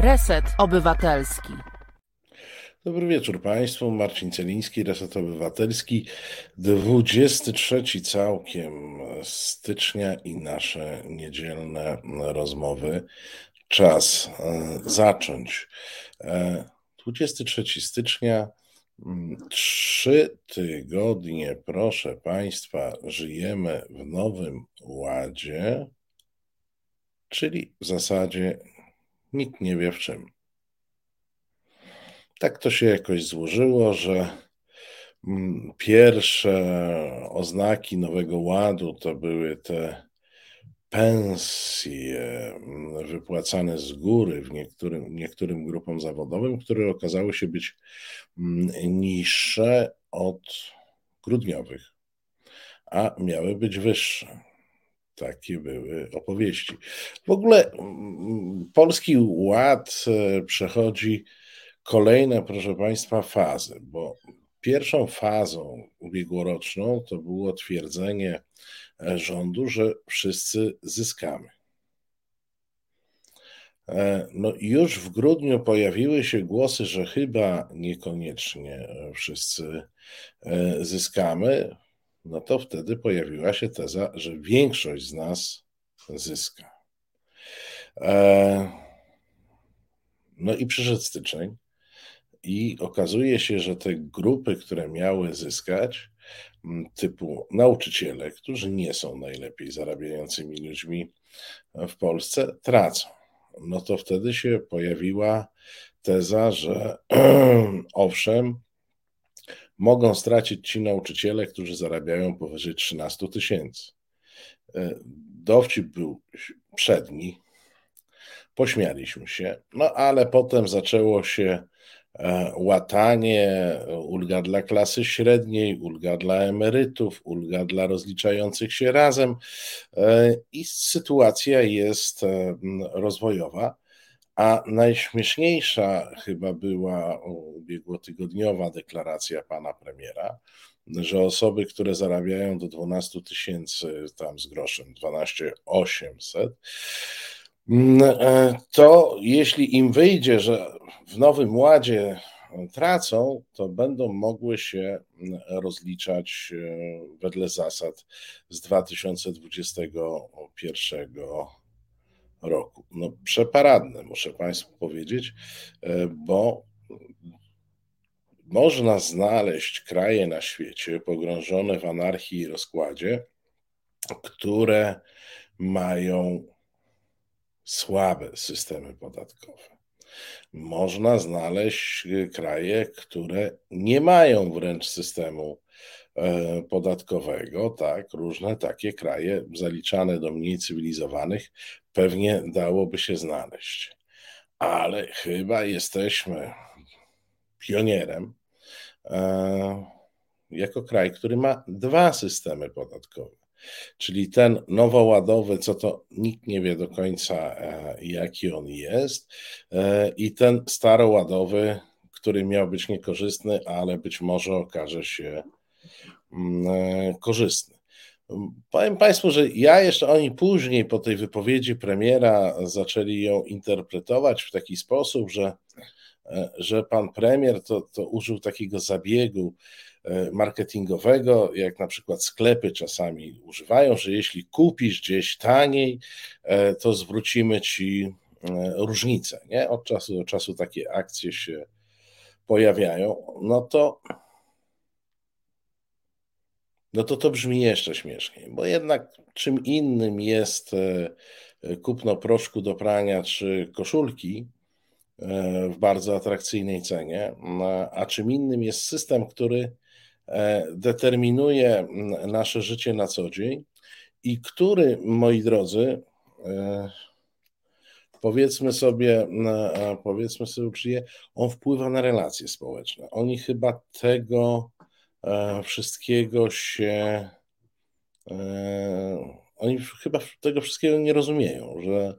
Reset Obywatelski. Dobry wieczór Państwu. Marcin Celiński, Reset Obywatelski. 23 całkiem stycznia i nasze niedzielne rozmowy. Czas e, zacząć. 23 e, stycznia. Mm, trzy tygodnie, proszę Państwa, żyjemy w Nowym Ładzie, czyli w zasadzie nikt nie wie w czym. Tak to się jakoś złożyło, że mm, pierwsze oznaki Nowego Ładu to były te pensje mm, wypłacane z góry w niektórym, niektórym grupom zawodowym, które okazały się być mm, niższe od grudniowych, a miały być wyższe. Takie były opowieści. W ogóle Polski Ład e, przechodzi kolejne, proszę Państwa, fazy, bo pierwszą fazą ubiegłoroczną to było twierdzenie e, rządu, że wszyscy zyskamy. E, no już w grudniu pojawiły się głosy, że chyba niekoniecznie wszyscy zyskamy. No to wtedy pojawiła się teza, że większość z nas zyska. No i przyszedł styczeń i okazuje się, że te grupy, które miały zyskać, typu nauczyciele, którzy nie są najlepiej zarabiającymi ludźmi w Polsce, tracą. No to wtedy się pojawiła teza, że owszem, mogą stracić ci nauczyciele, którzy zarabiają powyżej 13 tysięcy. Dowcip był przedni, Pośmialiśmy się, no ale potem zaczęło się e, łatanie, ulga dla klasy średniej, ulga dla emerytów, ulga dla rozliczających się razem e, i sytuacja jest e, rozwojowa. A najśmieszniejsza chyba była ubiegłotygodniowa deklaracja pana premiera, że osoby, które zarabiają do 12 tysięcy tam z groszem, 12 800, Mm, e, to jeśli im wyjdzie, że w Nowym Ładzie tracą, to będą mogły się mm, rozliczać e, wedle zasad z 2021 roku. No, przeparadne, muszę Państwu powiedzieć, e, bo można znaleźć kraje na świecie pogrążone w anarchii i rozkładzie, które mają słabe systemy podatkowe. Można znaleźć y, kraje, które nie mają wręcz systemu e, podatkowego, tak, różne takie kraje zaliczane do mniej cywilizowanych pewnie dałoby się znaleźć. Ale chyba jesteśmy pionierem e, jako kraj, który ma dwa systemy podatkowe. Czyli ten nowoładowy, co to nikt nie wie do końca, e, jaki on jest, e, i ten staroładowy, który miał być niekorzystny, ale być może okaże się e, korzystny. Powiem Państwu, że ja jeszcze oni później po tej wypowiedzi premiera zaczęli ją interpretować w taki sposób, że, że pan premier to, to użył takiego zabiegu, E, marketingowego, jak na przykład sklepy czasami używają, że jeśli kupisz gdzieś taniej, e, to zwrócimy ci e, różnicę. Nie? Od czasu do czasu takie akcje się pojawiają. No to no to to brzmi jeszcze śmieszniej, bo jednak czym innym jest kupno proszku do prania czy koszulki w bardzo atrakcyjnej cenie, a czym innym jest system, który E, determinuje nasze życie na co dzień i który, moi drodzy, e, powiedzmy sobie, powiedzmy sobie uczciwie, on wpływa na relacje społeczne. Oni chyba tego e, wszystkiego się, oni chyba tego wszystkiego nie rozumieją, że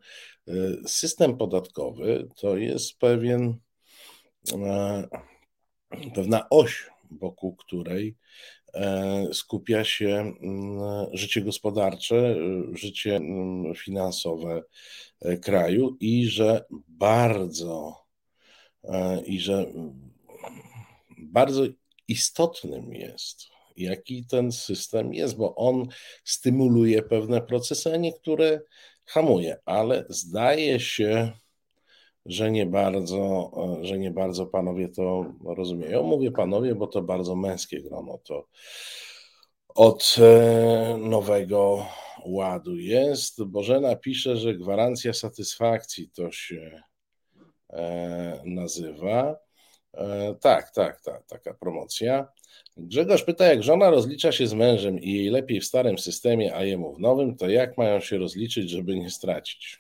system podatkowy to jest pewien, pewna oś wokół której skupia się mm, życie gospodarcze, życie mm, finansowe kraju i że bardzo i że bardzo istotnym jest, jaki ten system jest, bo on stymuluje pewne procesy, a niektóre hamuje, ale zdaje się, że nie bardzo, że nie bardzo panowie to rozumieją. Mówię panowie, bo to bardzo męskie grono to od e, nowego ładu jest. Bożena pisze, że gwarancja satysfakcji to się e, nazywa. E, tak, tak, tak, taka promocja. Grzegorz pyta, jak żona rozlicza się z mężem i jej lepiej w starym systemie, a jemu w nowym, to jak mają się rozliczyć, żeby nie stracić?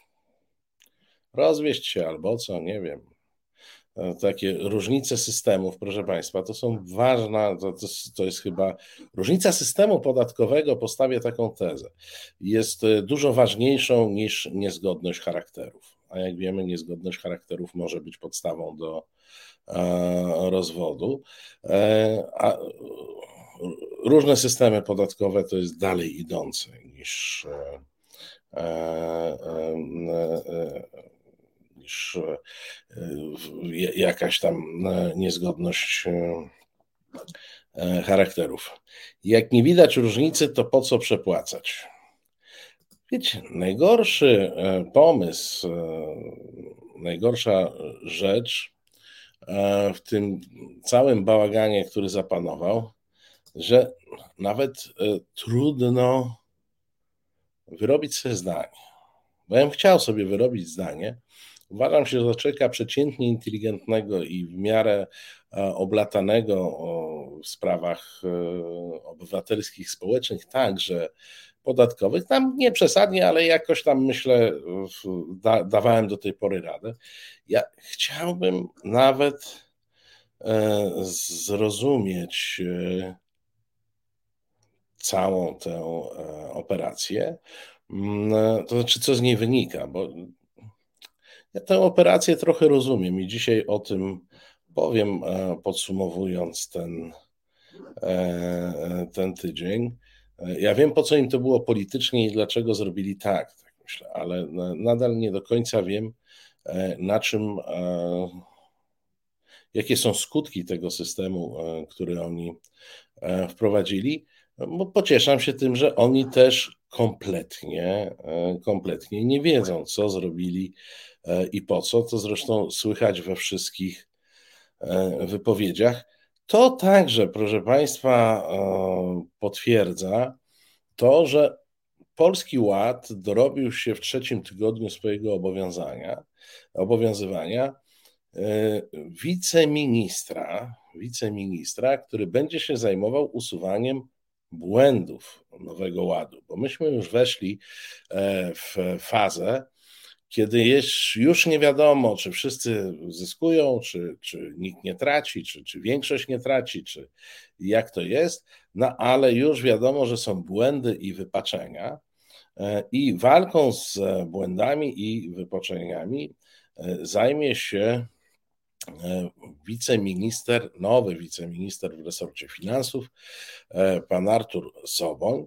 Rozwieść się albo co, nie wiem. E, takie różnice systemów, proszę Państwa, to są ważna, to, to, to jest chyba różnica systemu podatkowego, postawię taką tezę, jest e, dużo ważniejszą niż niezgodność charakterów. A jak wiemy, niezgodność charakterów może być podstawą do rozwodu. E, a różne systemy podatkowe to jest dalej idące niż, e, niż jakaś tam niezgodność charakterów. Jak nie widać różnicy, to po co przepłacać? Wiecie, najgorszy pomysł, najgorsza rzecz E, w tym całym bałaganie, który zapanował, że nawet e, trudno wyrobić sobie zdanie. Bo ja bym chciał sobie wyrobić zdanie. Uważam się za człowieka przeciętnie inteligentnego i w miarę e, oblatanego w sprawach obywatelskich, społecznych, także podatkowych. Tam nie przesadnie, ale jakoś tam myślę, da, dawałem do tej pory radę. Ja chciałbym nawet e, zrozumieć e, całą tę e, operację, mm, to znaczy co z niej wynika, bo ja tę operację trochę rozumiem i dzisiaj o tym powiem, podsumowując ten, ten tydzień. Ja wiem, po co im to było politycznie i dlaczego zrobili tak, tak myślę, ale nadal nie do końca wiem, e, na czym, e, jakie są skutki tego systemu, e, który oni wprowadzili. Bo pocieszam się tym, że oni też kompletnie, kompletnie nie wiedzą, co zrobili i po co. To zresztą słychać we wszystkich wypowiedziach. To także, proszę Państwa, e, potwierdza to, że Polski Ład dorobił się w trzecim tygodniu swojego obowiązania, obowiązywania e, wiceministra, wiceministra, który będzie się zajmował usuwaniem błędów Nowego Ładu, bo myśmy już weszli e, w fazę, kiedy jest, już nie wiadomo, czy wszyscy zyskują, czy, czy nikt nie traci, czy, czy większość nie traci, czy jak to jest, no ale już wiadomo, że są błędy i wypaczenia. E, I walką z błędami i wypaczeniami e, zajmie się e, wiceminister, nowy wiceminister w resorcie finansów, pan Artur Soboń.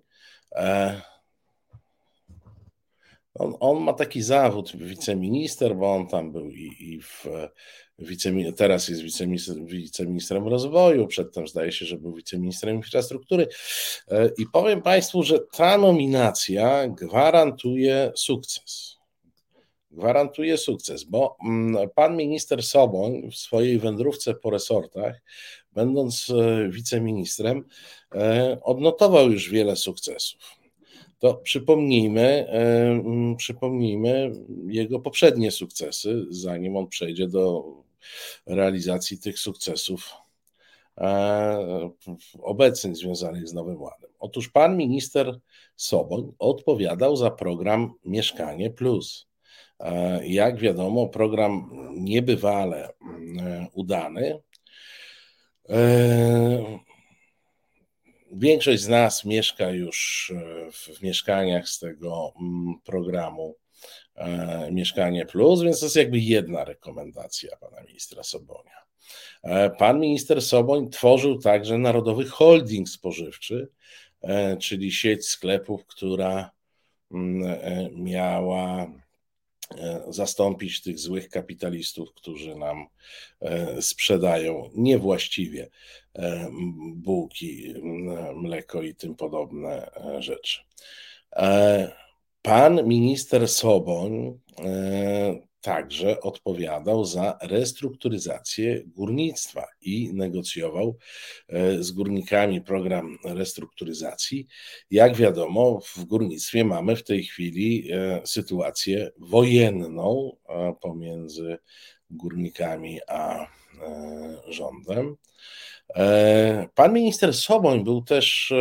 On, on, ma taki zawód, wiceminister, bo on tam był i, i w, wiceminister, teraz jest wiceminister, wiceministrem rozwoju, przedtem zdaje się, że był wiceministrem infrastruktury. E, I powiem Państwu, że ta nominacja gwarantuje sukces. Gwarantuje sukces, bo mm, pan minister Soboń w swojej wędrówce po resortach, będąc e, wiceministrem, e, odnotował już wiele sukcesów to przypomnijmy, e, przypomnijmy jego poprzednie sukcesy, zanim on przejdzie do realizacji tych sukcesów e, obecnych związanych z Nowym Ładem. Otóż pan minister Soboń odpowiadał za program Mieszkanie Plus. E, jak wiadomo, program niebywale udany większość z nas mieszka już w mieszkaniach z tego mm, programu Mieszkanie Plus, więc to jest jakby jedna rekomendacja pana ministra Sobonia. Pan minister Soboń tworzył także Narodowy Holding Spożywczy, czyli sieć sklepów, która mm, miała E, zastąpić tych złych kapitalistów, którzy nam e, sprzedają niewłaściwie e, bułki, mleko i tym podobne rzeczy. Pan minister Soboń także odpowiadał za restrukturyzację górnictwa i negocjował e, z górnikami program restrukturyzacji. Jak wiadomo, w górnictwie mamy w tej chwili e, sytuację wojenną e, pomiędzy górnikami a rządem. Pan minister Soboń był też,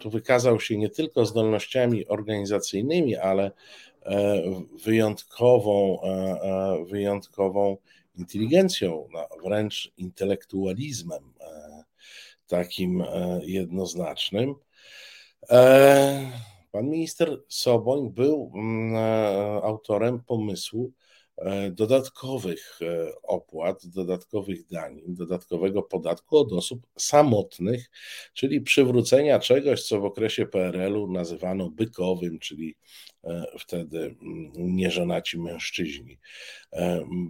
tu wykazał się nie tylko zdolnościami organizacyjnymi, ale wyjątkową, e, e, wyjątkową inteligencją, wręcz intelektualizmem takim jednoznacznym. Pan minister Soboń był mm, autorem pomysłu E, dodatkowych e, opłat, dodatkowych danin, dodatkowego podatku od osób samotnych, czyli przywrócenia czegoś, co w okresie PRL-u nazywano bykowym, czyli e, wtedy mm, nieżonaci mężczyźni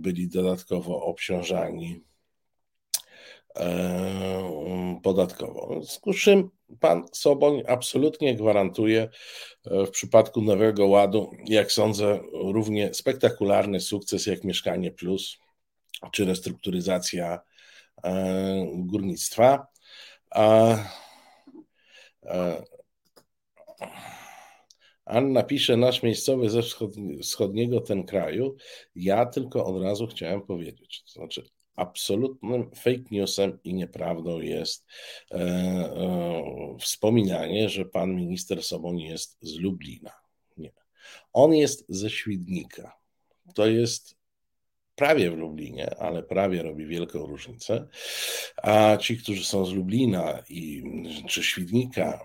byli dodatkowo obciążani podatkowo. W związku z czym pan Soboń absolutnie gwarantuje e, w przypadku Nowego Ładu, jak sądzę, równie spektakularny sukces jak Mieszkanie Plus czy restrukturyzacja e, górnictwa. Anna pisze, nasz miejscowy ze wschodniego ten kraju. Ja tylko od razu chciałem powiedzieć, to znaczy absolutnym fake newsem i nieprawdą jest e, e, wspominanie, że pan minister Soboń jest z Lublina. Nie. On jest ze Świdnika. To jest prawie w Lublinie, ale prawie robi wielką różnicę. A ci, którzy są z Lublina i czy Świdnika,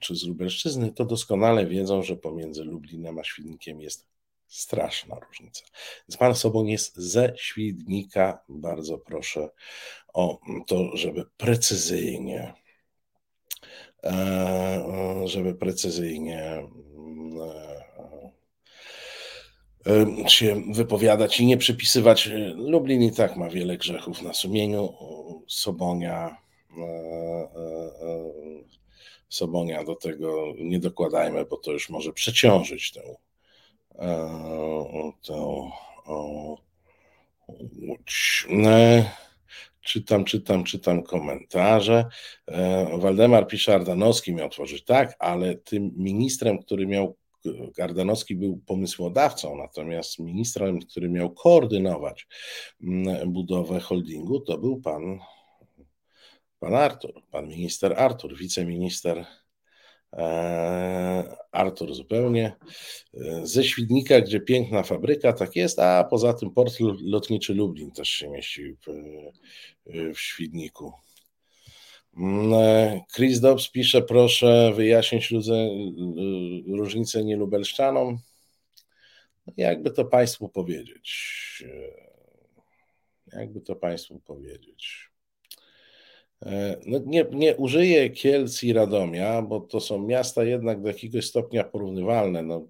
czy z Lubelszczyzny, to doskonale wiedzą, że pomiędzy Lublinem a Świdnikiem jest Straszna różnica. Więc pan Soboń jest ze Świdnika. Bardzo proszę o to, żeby precyzyjnie, e, żeby precyzyjnie e, e, się wypowiadać i nie przypisywać. Lublin i tak ma wiele grzechów na sumieniu. Sobonia, Sobonia do tego nie dokładajmy, bo to już może przeciążyć tę to Łódź. Czytam, czytam, czytam komentarze. E, Waldemar pisze, Ardanowski miał tworzyć. Tak, ale tym ministrem, który miał, Ardanowski był pomysłodawcą, natomiast ministrem, który miał koordynować mm, budowę holdingu, to był pan, pan Artur, pan minister Artur, wiceminister Artur zupełnie. E, ze Świdnika, gdzie piękna fabryka, tak jest, a poza tym port lotniczy Lublin też się mieści w, w Świdniku. Mm, e, Chris Dobbs pisze, proszę wyjaśnić ludzie, różnicę nielubelszczanom. No, jakby to Państwu powiedzieć? Jakby to Państwu powiedzieć? E, no nie, nie użyję Kielc i Radomia, bo to są miasta jednak do jakiegoś stopnia porównywalne. No,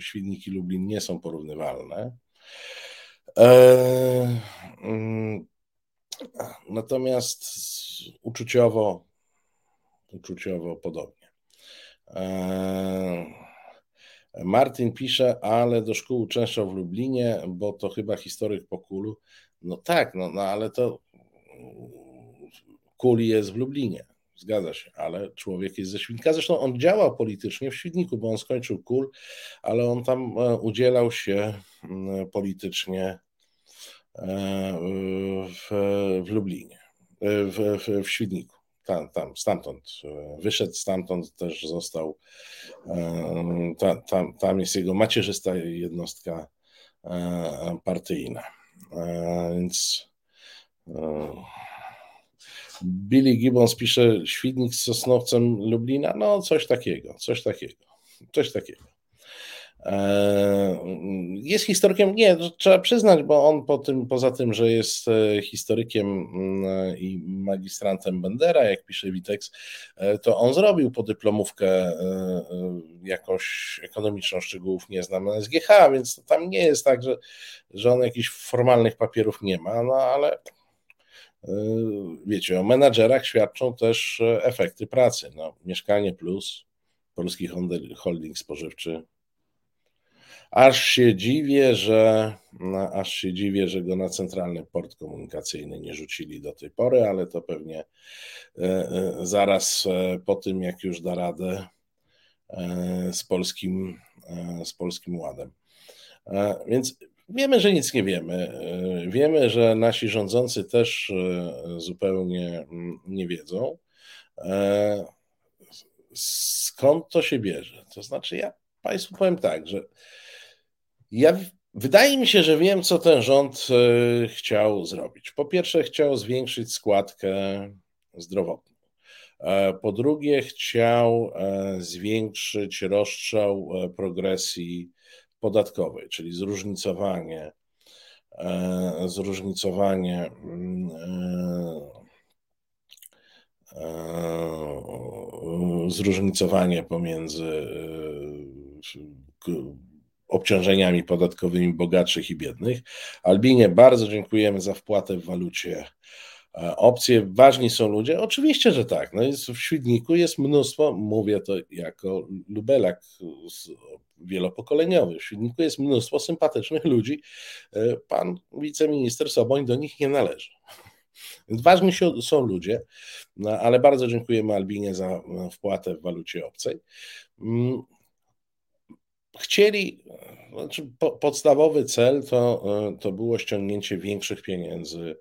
Świdnik i Lublin nie są porównywalne. E, mm, natomiast uczuciowo, uczuciowo podobnie. E, Martin pisze, ale do szkół uczęszczał w Lublinie, bo to chyba historyk po kulu. No tak, no, no ale to Kuli jest w Lublinie. Zgadza się, ale człowiek jest ze Świdnika. Zresztą on działał politycznie w Świdniku, bo on skończył kul, ale on tam e, udzielał się politycznie e, w, w Lublinie, e, w, w, w Świdniku. Tam, tam, stamtąd wyszedł, stamtąd też został. Tam, tam, tam jest jego macierzysta jednostka partyjna. Więc Billy Gibbons pisze Świdnik z Sosnowcem Lublina. No, coś takiego, coś takiego, coś takiego. E, jest historykiem, nie, trzeba przyznać, bo on po tym, poza tym, że jest e, historykiem mm, i magistrantem Bendera, jak pisze Witex, e, to on zrobił podyplomówkę jakąś ekonomiczną, szczegółów nie znam na SGH, więc tam nie jest tak, że, że on jakichś formalnych papierów nie ma, no ale wiecie, o menadżerach świadczą też efekty pracy. No, Mieszkanie Plus, Polski Holding Spożywczy, Aż się dziwię, że no, aż się dziwię, że go na centralny port komunikacyjny nie rzucili do tej pory, ale to pewnie e, e, zaraz e, po tym, jak już da radę z polskim, z polskim ładem. Więc wiemy, że nic nie wiemy. Wiemy, że nasi rządzący też zupełnie mm, nie wiedzą. Skąd to się bierze? To znaczy, ja Państwu powiem tak, że ja, wydaje mi się, że wiem, co ten rząd e, chciał zrobić. Po pierwsze, chciał zwiększyć składkę zdrowotną. E, po drugie, chciał e, zwiększyć rozstrzał progresji podatkowej, czyli zróżnicowanie, zróżnicowanie mm, zróżnicowanie pomiędzy obciążeniami podatkowymi bogatszych i biednych. Albinie, bardzo dziękujemy za wpłatę w walucie e, opcje. Ważni są ludzie? Oczywiście, że tak. No jest, w Świdniku jest mnóstwo, mówię to jako lubelak wielopokoleniowy, w Świdniku jest mnóstwo sympatycznych ludzi. E, pan wiceminister Soboń do nich nie należy. Ważni są ludzie, no, ale bardzo dziękujemy Albinie za e, wpłatę w walucie obcej. Mm, chcieli, znaczy podstawowy cel to, e, to było ściągnięcie większych pieniędzy e,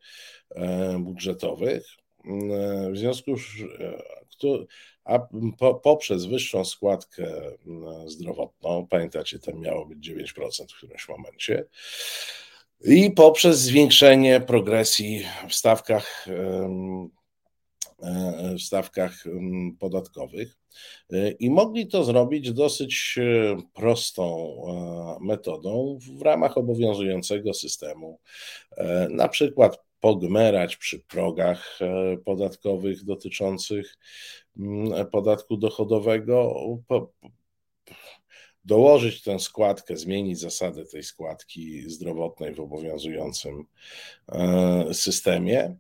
budżetowych. E, w związku z a poprzez wyższą składkę zdrowotną, pamiętacie, tam miało być 9% w którymś momencie, i poprzez zwiększenie progresji w stawkach E, w stawkach mm, podatkowych. E, I mogli to zrobić dosyć e, prostą metodą w ramach obowiązującego systemu. Na przykład pogmerać przy progach podatkowych dotyczących mm, podatku dochodowego, dołożyć tę składkę, zmienić zasadę tej składki zdrowotnej w obowiązującym systemie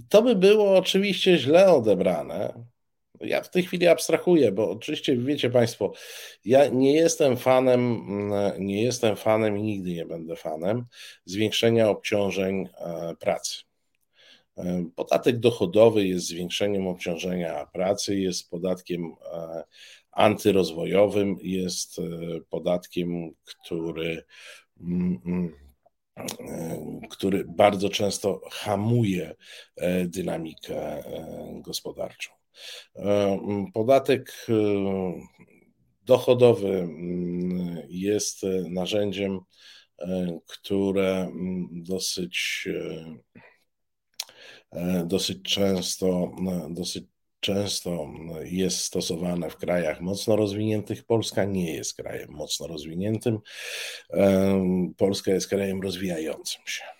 i to by było oczywiście źle odebrane. Ja w tej chwili abstrahuję, bo oczywiście wiecie Państwo, ja nie jestem fanem, nie jestem fanem i nigdy nie będę fanem zwiększenia obciążeń e, pracy. E, podatek dochodowy jest zwiększeniem obciążenia pracy, jest podatkiem e, antyrozwojowym, jest podatkiem, który mm, mm, który bardzo często hamuje dynamikę gospodarczą. E, podatek dochodowy jest narzędziem, które dosyć, dosyć często, dosyć często jest stosowane w krajach mocno rozwiniętych. Polska nie jest krajem mocno rozwiniętym. Polska jest krajem rozwijającym się.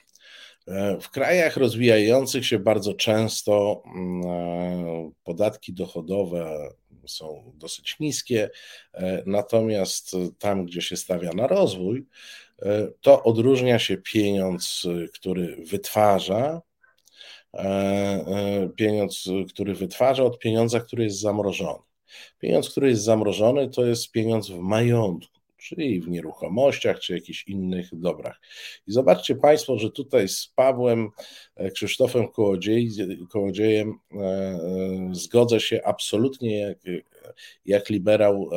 E, w krajach rozwijających się bardzo często mm, e, podatki dochodowe są dosyć niskie, e, natomiast tam, gdzie się stawia na rozwój, to odróżnia się pieniądz, który wytwarza pieniądz, który wytwarza, od pieniądza, który jest zamrożony. Pieniądz, który jest zamrożony, to jest pieniądz w majątku, czyli w nieruchomościach, czy jakichś innych dobrach. I zobaczcie Państwo, że tutaj z Pawłem e, Krzysztofem Kołodziej, Kołodziejem zgodzę się absolutnie jak, jak liberał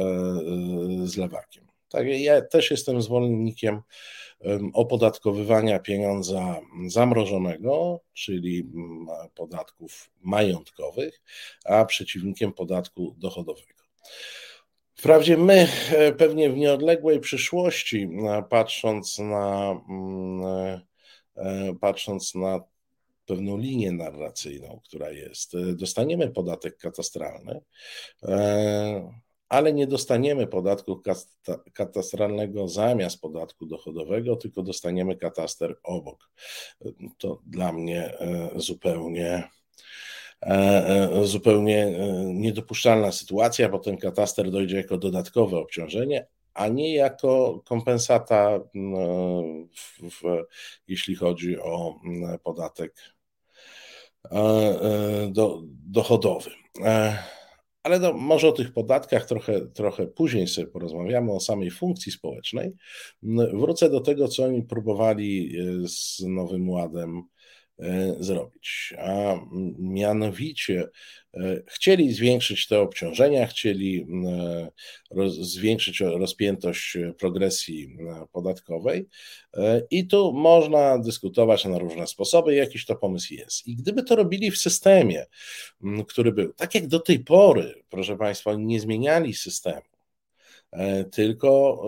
z lewakiem. Tak, ja też jestem zwolennikiem opodatkowywania pieniądza zamrożonego, czyli mm, podatków majątkowych, a przeciwnikiem podatku dochodowego. Wprawdzie my e, pewnie w nieodległej przyszłości, patrząc na, mm, patrząc na pewną linię narracyjną, która jest. Dostaniemy podatek katastralny, ale nie dostaniemy podatku katastralnego zamiast podatku dochodowego, tylko dostaniemy kataster obok. To dla mnie zupełnie E, e, zupełnie e, niedopuszczalna sytuacja, bo ten kataster dojdzie jako dodatkowe obciążenie, a nie jako kompensata, w, w, jeśli chodzi o podatek do, dochodowy. Ale no, może o tych podatkach trochę, trochę później sobie porozmawiamy, o samej funkcji społecznej. Wrócę do tego, co oni próbowali z Nowym Ładem E, zrobić. A mianowicie e, chcieli zwiększyć te obciążenia, chcieli e, roz, zwiększyć rozpiętość progresji podatkowej i tu można dyskutować na różne sposoby, jakiś to pomysł jest. I gdyby to robili w systemie, który był, tak jak do tej pory, proszę Państwa, nie zmieniali systemu, E, tylko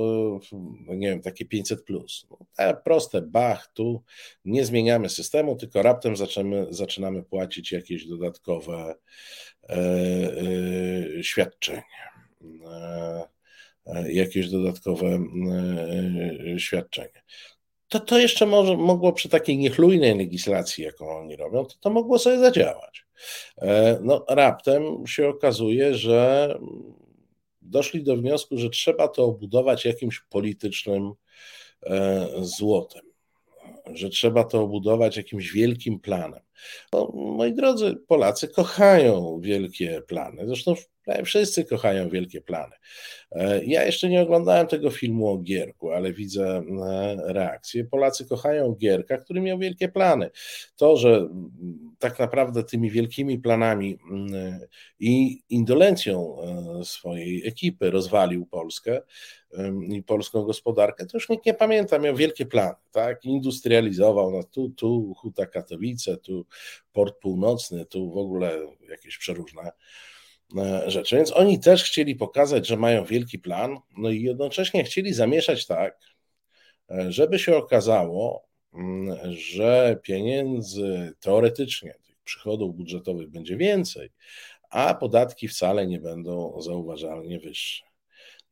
e, no nie wiem, takie 500 plus. No, proste, bach, tu nie zmieniamy systemu, tylko raptem zaczynamy, zaczynamy płacić jakieś dodatkowe e, e, świadczenie. E, e jakieś dodatkowe świadczenie. To, to jeszcze może, mogło przy takiej niechlujnej legislacji, jaką oni robią, to, to mogło sobie zadziałać. No, raptem się okazuje, że doszli do wniosku, że trzeba to obudować jakimś politycznym e, złotem, że trzeba to obudować jakimś wielkim planem. No, moi drodzy, Polacy kochają wielkie plany. Zresztą wszyscy kochają wielkie plany. E, ja jeszcze nie oglądałem tego filmu o Gierku, ale widzę e, reakcje. Polacy kochają Gierka, który miał wielkie plany. To, że tak naprawdę tymi wielkimi planami i indolencją e, swojej ekipy rozwalił Polskę i polską gospodarkę, to już nikt nie pamięta, miał wielkie plany, tak? Industrializował, no tu, tu Huta Katowice, tu Port Północny, tu w ogóle jakieś przeróżne rzeczy. Więc oni też chcieli pokazać, że mają wielki plan, no i jednocześnie chcieli zamieszać tak, e, żeby się okazało, mm, że pieniędzy teoretycznie, tych przychodów budżetowych będzie więcej, a podatki wcale nie będą zauważalnie wyższe.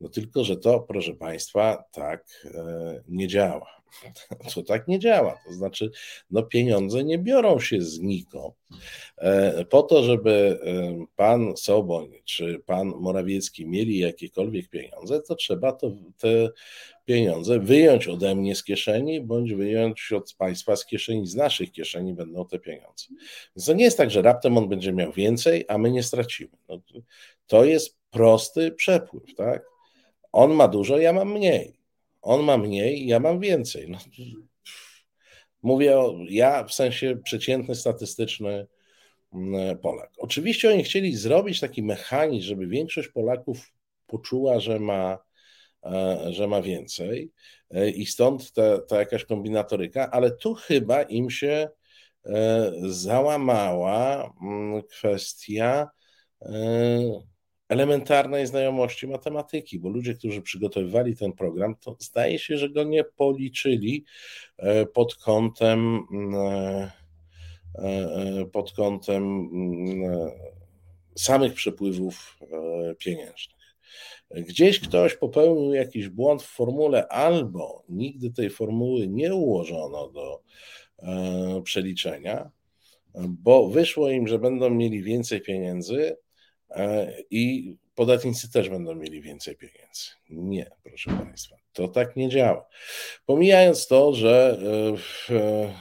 No tylko, że to, proszę Państwa, tak e, nie działa. To tak nie działa. To znaczy, no pieniądze nie biorą się znikąd. E, po to, żeby e, pan Soboń czy pan Morawiecki mieli jakiekolwiek pieniądze, to trzeba to, te pieniądze wyjąć ode mnie z kieszeni, bądź wyjąć od państwa z kieszeni, z naszych kieszeni będą te pieniądze. Więc to nie jest tak, że raptem on będzie miał więcej, a my nie stracimy. No, to jest prosty przepływ, tak? On ma dużo, ja mam mniej. On ma mniej, ja mam więcej. No, mówię o, ja w sensie przeciętny, statystyczny mm, Polak. Oczywiście oni chcieli zrobić taki mechanizm, żeby większość Polaków poczuła, że ma, e, że ma więcej e, i stąd ta, ta jakaś kombinatoryka, ale tu chyba im się e, załamała mm, kwestia elementarnej znajomości matematyki, bo ludzie, którzy przygotowywali ten program, to zdaje się, że go nie policzyli e, pod kątem e, e, pod kątem mm, samych przepływów pieniężnych. Gdzieś ktoś popełnił jakiś błąd w formule, albo nigdy tej formuły nie ułożono do przeliczenia, bo wyszło im, że będą mieli więcej pieniędzy, i podatnicy też będą mieli więcej pieniędzy. Nie, proszę Państwa, to tak nie działa. Pomijając to, że e, e,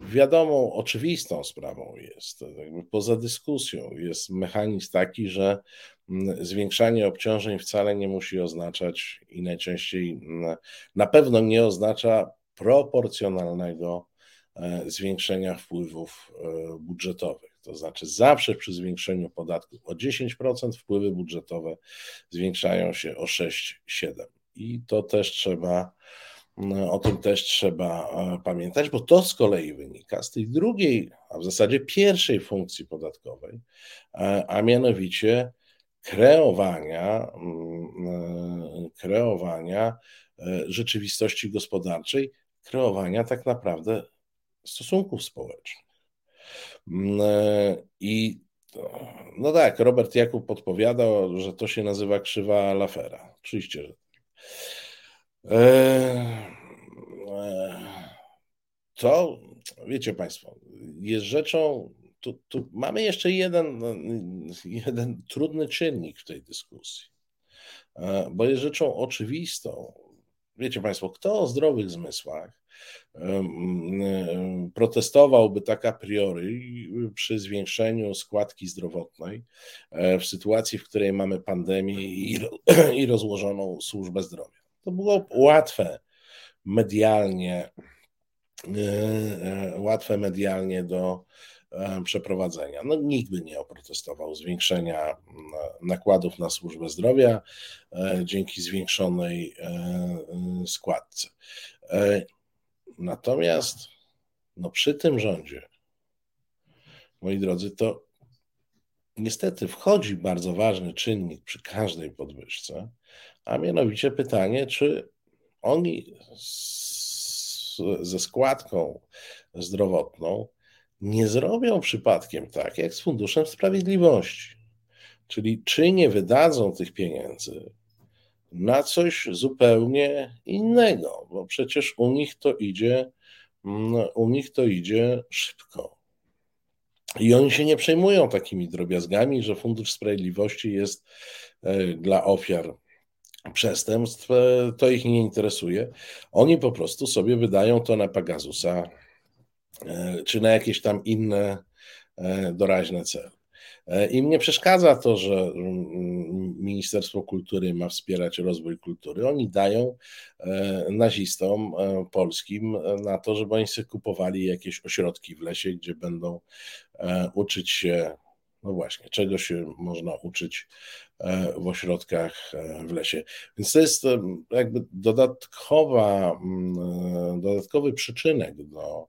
wiadomą, oczywistą sprawą jest, poza dyskusją, jest mechanizm taki, że zwiększanie obciążeń wcale nie musi oznaczać i najczęściej na pewno nie oznacza proporcjonalnego zwiększenia wpływów budżetowych. To znaczy, zawsze przy zwiększeniu podatku o 10% wpływy budżetowe zwiększają się o 6-7%. I to też trzeba, o tym też trzeba e, pamiętać, bo to z kolei wynika z tej drugiej, a w zasadzie pierwszej funkcji podatkowej, e, a mianowicie kreowania, mm, e, kreowania rzeczywistości gospodarczej kreowania tak naprawdę stosunków społecznych. Mm, e, I no tak, Robert Jakub podpowiadał, że to się nazywa krzywa Lafera. Oczywiście, że e, to, wiecie Państwo, jest rzeczą, tu, tu mamy jeszcze jeden, jeden trudny czynnik w tej dyskusji, e, bo jest rzeczą oczywistą. Wiecie Państwo, kto o zdrowych zmysłach protestowałby tak a priori przy zwiększeniu składki zdrowotnej e, w sytuacji, w której mamy pandemię i rozłożoną służbę zdrowia. To było łatwe medialnie, e, e, łatwe medialnie do przeprowadzenia. No, nikt by nie oprotestował zwiększenia nakładów na służbę zdrowia dzięki zwiększonej składce. Natomiast no przy tym rządzie, moi drodzy, to niestety wchodzi bardzo ważny czynnik przy każdej podwyżce, a mianowicie pytanie, czy oni z, ze składką zdrowotną nie zrobią przypadkiem tak, jak z Funduszem Sprawiedliwości. Czyli czy nie wydadzą tych pieniędzy na coś zupełnie innego, bo przecież u nich to idzie, mm, u nich to idzie szybko. I oni się nie przejmują takimi drobiazgami, że Fundusz Sprawiedliwości jest e, dla ofiar przestępstw, e, to ich nie interesuje. Oni po prostu sobie wydają to na Pegasusa e, czy na jakieś tam inne doraźne cele. Im nie przeszkadza to, że mm, Ministerstwo Kultury ma wspierać rozwój kultury. Oni dają e, nazistom e, polskim na to, żeby oni sobie kupowali jakieś ośrodki w lesie, gdzie będą uczyć się, no właśnie, czego się można uczyć w ośrodkach w lesie. Więc to jest jakby dodatkowa, mm, dodatkowy przyczynek do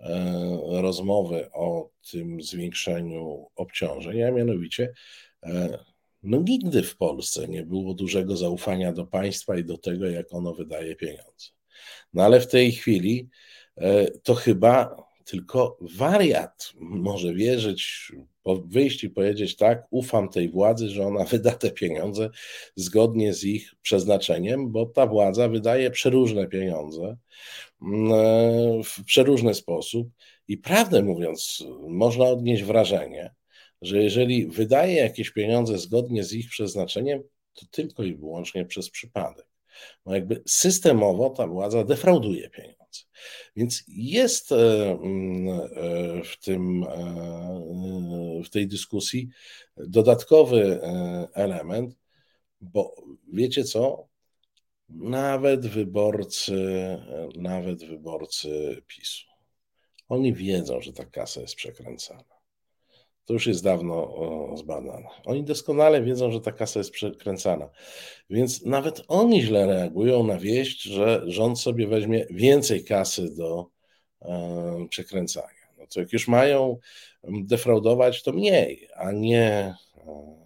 E, rozmowy o tym zwiększeniu obciążeń, a mianowicie e, no nigdy w Polsce nie było dużego zaufania do państwa i do tego, jak ono wydaje pieniądze. No ale w tej chwili e, to chyba tylko wariat może wierzyć, wyjść i powiedzieć tak, ufam tej władzy, że ona wyda te pieniądze zgodnie z ich przeznaczeniem, bo ta władza wydaje przeróżne pieniądze mm, e, w przeróżny sposób i prawdę mówiąc, można odnieść wrażenie, że jeżeli wydaje jakieś pieniądze zgodnie z ich przeznaczeniem, to tylko i wyłącznie przez przypadek. Bo jakby systemowo ta władza defrauduje pieniądze. Więc jest e, mm, e, w, tym, e, w tej dyskusji dodatkowy element, bo wiecie co? Nawet wyborcy, nawet wyborcy PiSu, oni wiedzą, że ta kasa jest przekręcana. To już jest dawno zbadane. Oni doskonale wiedzą, że ta kasa jest przekręcana. Więc nawet oni źle reagują na wieść, że rząd sobie weźmie więcej kasy do e, przekręcania. No to jak już mają defraudować, to mniej, a nie, e,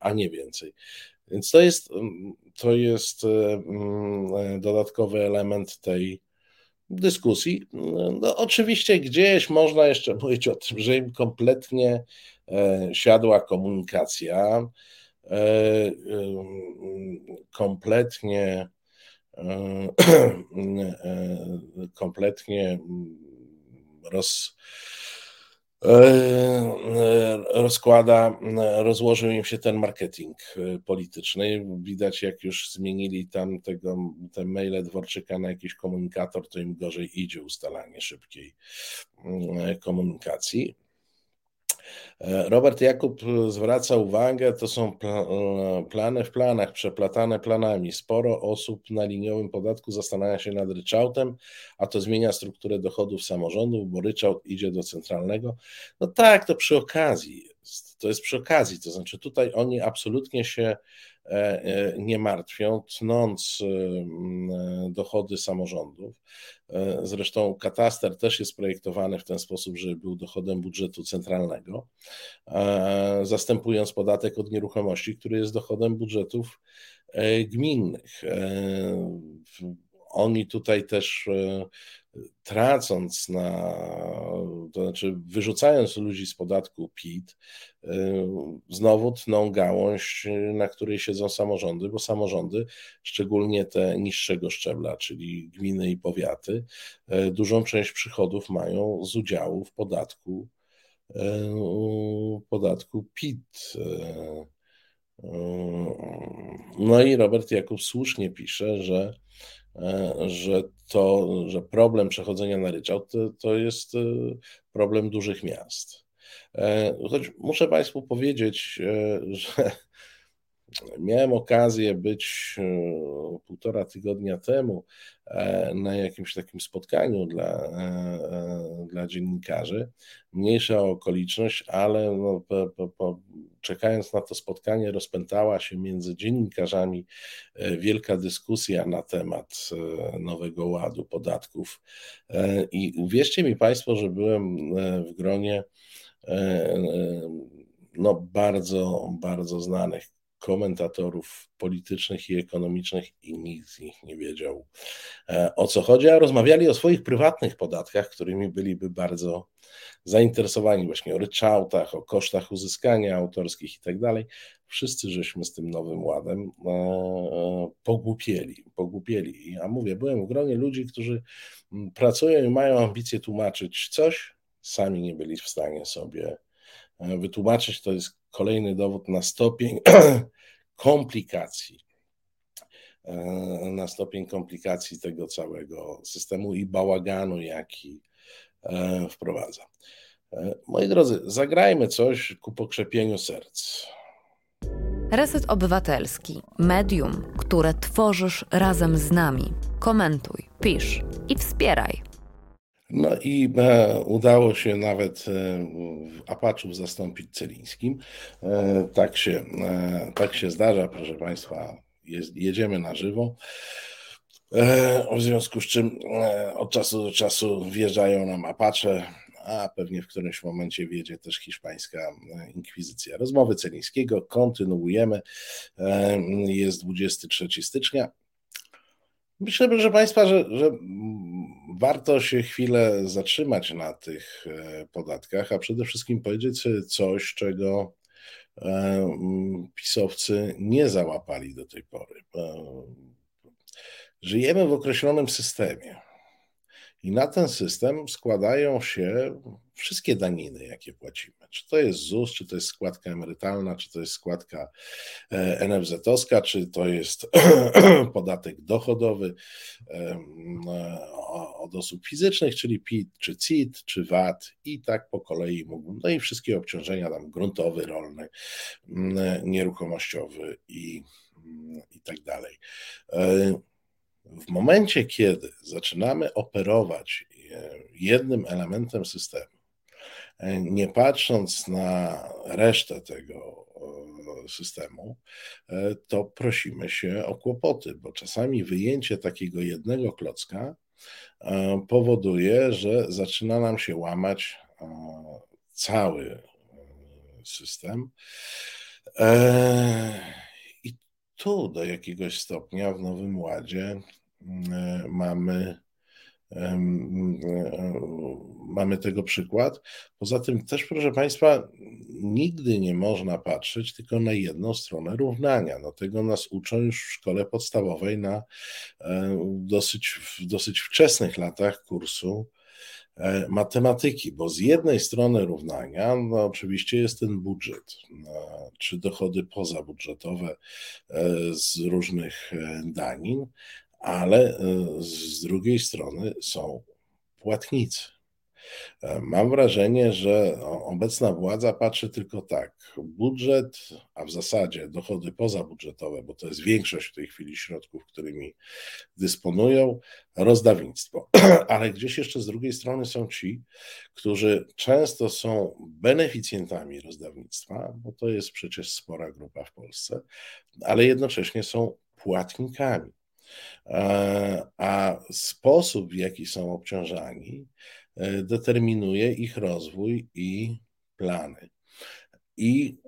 a nie więcej. Więc to jest, to jest e, dodatkowy element tej dyskusji. No, oczywiście gdzieś można jeszcze mówić o tym, że im kompletnie e, siadła komunikacja, e, e, kompletnie kompletnie roz E, e, rozkłada, rozłożył im się ten marketing e, polityczny. Widać, jak już zmienili tam tego, te maile Dworczyka na jakiś komunikator, to im gorzej idzie ustalanie szybkiej komunikacji. E, Robert Jakub zwraca uwagę, to są e, plany w planach, przeplatane planami. Sporo osób na liniowym podatku zastanawia się nad ryczałtem, a to zmienia strukturę dochodów samorządów, bo ryczałt idzie do centralnego. No tak, to przy okazji. To jest przy okazji, to znaczy tutaj oni absolutnie się e, nie martwią, tnąc dochody samorządów. E, zresztą kataster też jest projektowany w ten sposób, żeby był dochodem budżetu centralnego, e, zastępując podatek od nieruchomości, który jest dochodem budżetów e, gminnych. oni tutaj też tracąc na, to znaczy wyrzucając ludzi z podatku PIT, y, znowu tną gałąź, na której siedzą samorządy, bo samorządy, szczególnie te niższego szczebla, czyli gminy i powiaty, y, dużą część przychodów mają z udziału w podatku, y, podatku PIT. No i Robert Jakub słusznie pisze, że że to, że problem przechodzenia na ryczałt to, to jest e, problem dużych miast. E, choć muszę Państwu powiedzieć, że miałem okazję być półtora tygodnia temu na jakimś takim spotkaniu dla, dla dziennikarzy. Mniejsza okoliczność, ale no, po, po, po, czekając na to spotkanie, rozpętała się między dziennikarzami e, wielka dyskusja na temat e, nowego ładu podatków. E, I wierzcie mi Państwo, że byłem w gronie no, bardzo, bardzo znanych komentatorów politycznych i ekonomicznych i nikt z nich nie wiedział o co chodzi, a rozmawiali o swoich prywatnych podatkach, którymi byliby bardzo zainteresowani właśnie o ryczałtach, o kosztach uzyskania autorskich i tak dalej. Wszyscy żeśmy z tym nowym ładem e, e, pogłupieli, pogłupieli. Ja mówię, byłem w gronie ludzi, którzy pracują i mają ambicje tłumaczyć coś, sami nie byli w stanie sobie e, wytłumaczyć. To jest kolejny dowód na stopień komplikacji na stopień komplikacji tego całego systemu i bałaganu, jaki wprowadza. E, moi drodzy, zagrajmy coś ku pokrzepieniu serc. Reset Obywatelski, medium, które tworzysz razem z nami. Komentuj, pisz i wspieraj. No i e, udało się nawet e, Apaczów zastąpić Celińskim. E, tak, się, tak się zdarza, proszę Państwa, jest, jedziemy na żywo. W związku z czym od czasu do czasu wjeżdżają nam Apacze, a pewnie w którymś momencie wiedzie też hiszpańska inkwizycja. Rozmowy Celińskiego kontynuujemy. Jest 23 stycznia. Myślę, proszę Państwa, że, że warto się chwilę zatrzymać na tych e, podatkach, a przede wszystkim powiedzieć coś, czego pisowcy nie załapali do tej pory. Żyjemy w określonym systemie. I na ten system składają się wszystkie daniny, jakie płacimy. Czy to jest ZUS, czy to jest składka emerytalna, czy to jest składka e, NFZ-owska, czy to jest podatek dochodowy e, od osób fizycznych, czyli PIT, czy CIT, czy VAT i tak po kolei. No i wszystkie obciążenia tam gruntowy, rolny, nieruchomościowy i, i tak dalej. E, w momencie, kiedy zaczynamy operować jednym elementem systemu, nie patrząc na resztę tego systemu, e, to prosimy się o kłopoty, bo czasami wyjęcie takiego jednego klocka powoduje, że zaczyna nam się łamać cały system. I tu do jakiegoś stopnia w Nowym Ładzie E, mamy, mamy tego przykład. Poza tym też, proszę Państwa, nigdy nie można patrzeć tylko na jedną stronę równania. No, tego nas uczą już w szkole podstawowej na e, dosyć, w dosyć wczesnych latach kursu e, matematyki, bo z jednej strony równania, no oczywiście jest ten budżet, czy dochody pozabudżetowe z różnych danin, ale e, z drugiej strony są płatnicy. E, mam wrażenie, że obecna władza patrzy tylko tak. Budżet, a w zasadzie dochody pozabudżetowe, bo to jest większość w tej chwili środków, którymi dysponują, rozdawnictwo. Ale gdzieś jeszcze z drugiej strony są ci, którzy często są beneficjentami rozdawnictwa, bo to jest przecież spora grupa w Polsce, ale jednocześnie są płatnikami. E, a sposób, w jaki są obciążani, e, determinuje ich rozwój i plany. I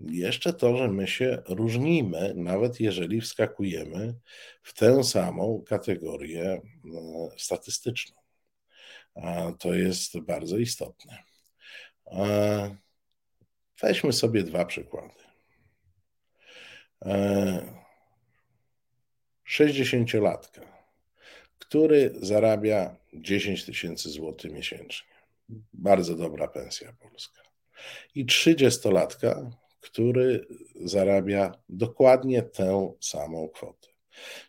jeszcze to, że my się różnimy, nawet jeżeli wskakujemy w tę samą kategorię e, statystyczną. To jest bardzo istotne. Weźmy sobie dwa przykłady. 60-latka, e, który zarabia 10 tysięcy złotych miesięcznie. Bardzo dobra pensja polska. I 30-latka, który zarabia dokładnie tę samą kwotę.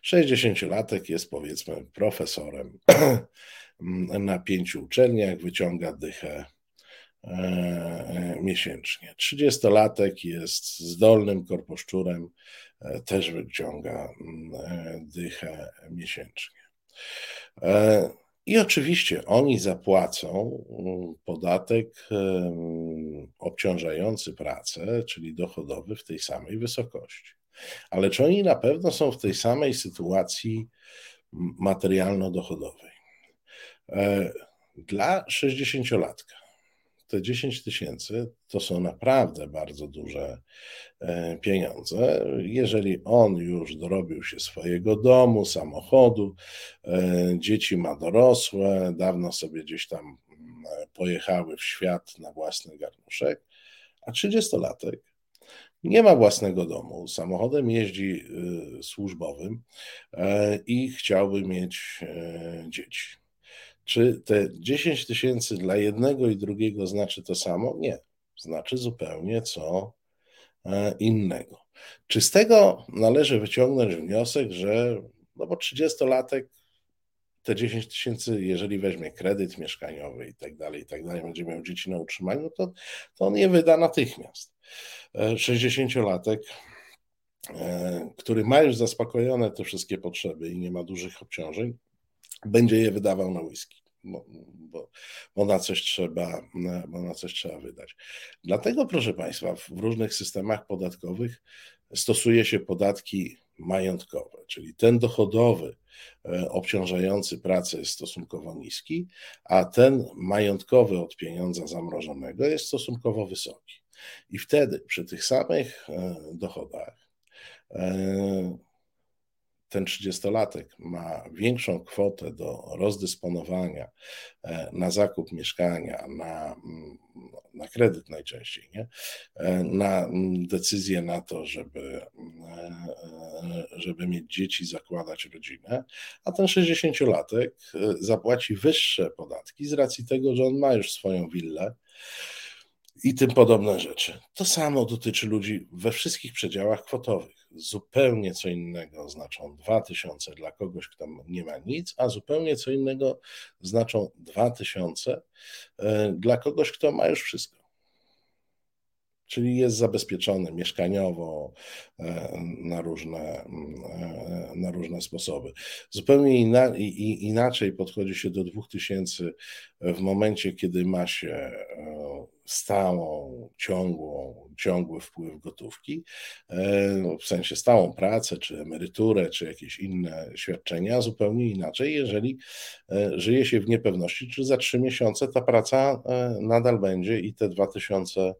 60-latek jest powiedzmy profesorem na pięciu uczelniach, wyciąga dychę e, miesięcznie. 30-latek jest zdolnym korposzczurem, też wyciąga e, dychę miesięcznie. I oczywiście oni zapłacą mm, podatek obciążający pracę, czyli dochodowy w tej samej wysokości. Ale czy oni na pewno są w tej samej sytuacji materialno-dochodowej? E, dla 60-latka te 10 tysięcy to są naprawdę bardzo duże e, pieniądze. Jeżeli on już dorobił się swojego domu, samochodu, e, dzieci ma dorosłe, dawno sobie gdzieś tam mm, pojechały w świat na własny garnuszek, a 30-latek nie ma własnego domu, samochodem jeździ y, służbowym i chciałby mieć dzieci. Czy te 10 tysięcy dla jednego i drugiego znaczy to samo? Nie. Znaczy zupełnie co e, innego. Czy z tego należy wyciągnąć wniosek, że no bo 30-latek te 10 tysięcy, jeżeli weźmie kredyt mieszkaniowy i tak dalej, i tak dalej, będzie miał dzieci na utrzymaniu, to, to on je wyda natychmiast. 60-latek, e, e, który ma już zaspokojone te wszystkie potrzeby i nie ma dużych obciążeń, będzie je wydawał na whisky, bo, bo, bo, na coś trzeba, bo na coś trzeba wydać. Dlatego, proszę Państwa, w różnych systemach podatkowych stosuje się podatki majątkowe, czyli ten dochodowy e, obciążający pracę jest stosunkowo niski, a ten majątkowy od pieniądza zamrożonego jest stosunkowo wysoki. I wtedy przy tych samych e, dochodach e, ten 30-latek ma większą kwotę do rozdysponowania e, na zakup mieszkania, na, mm, na kredyt najczęściej, nie? E, na mm, decyzję na to, żeby, e, żeby mieć dzieci, zakładać rodzinę, a ten 60-latek zapłaci wyższe podatki z racji tego, że on ma już swoją willę i tym podobne rzeczy. To samo dotyczy ludzi we wszystkich przedziałach kwotowych zupełnie co innego znaczą 2000 dla kogoś, kto nie ma nic, a zupełnie co innego znaczą 2000 e, dla kogoś, kto ma już wszystko czyli jest zabezpieczony mieszkaniowo e, na różne, e, na różne sposoby. Zupełnie ina, inaczej podchodzi się do 2000 w momencie, kiedy ma się e, stałą, ciągłą, ciągły wpływ gotówki, w sensie stałą pracę, czy emeryturę, czy jakieś inne świadczenia, zupełnie inaczej, jeżeli żyje się w niepewności, czy za trzy miesiące ta praca nadal będzie i te 2000 E,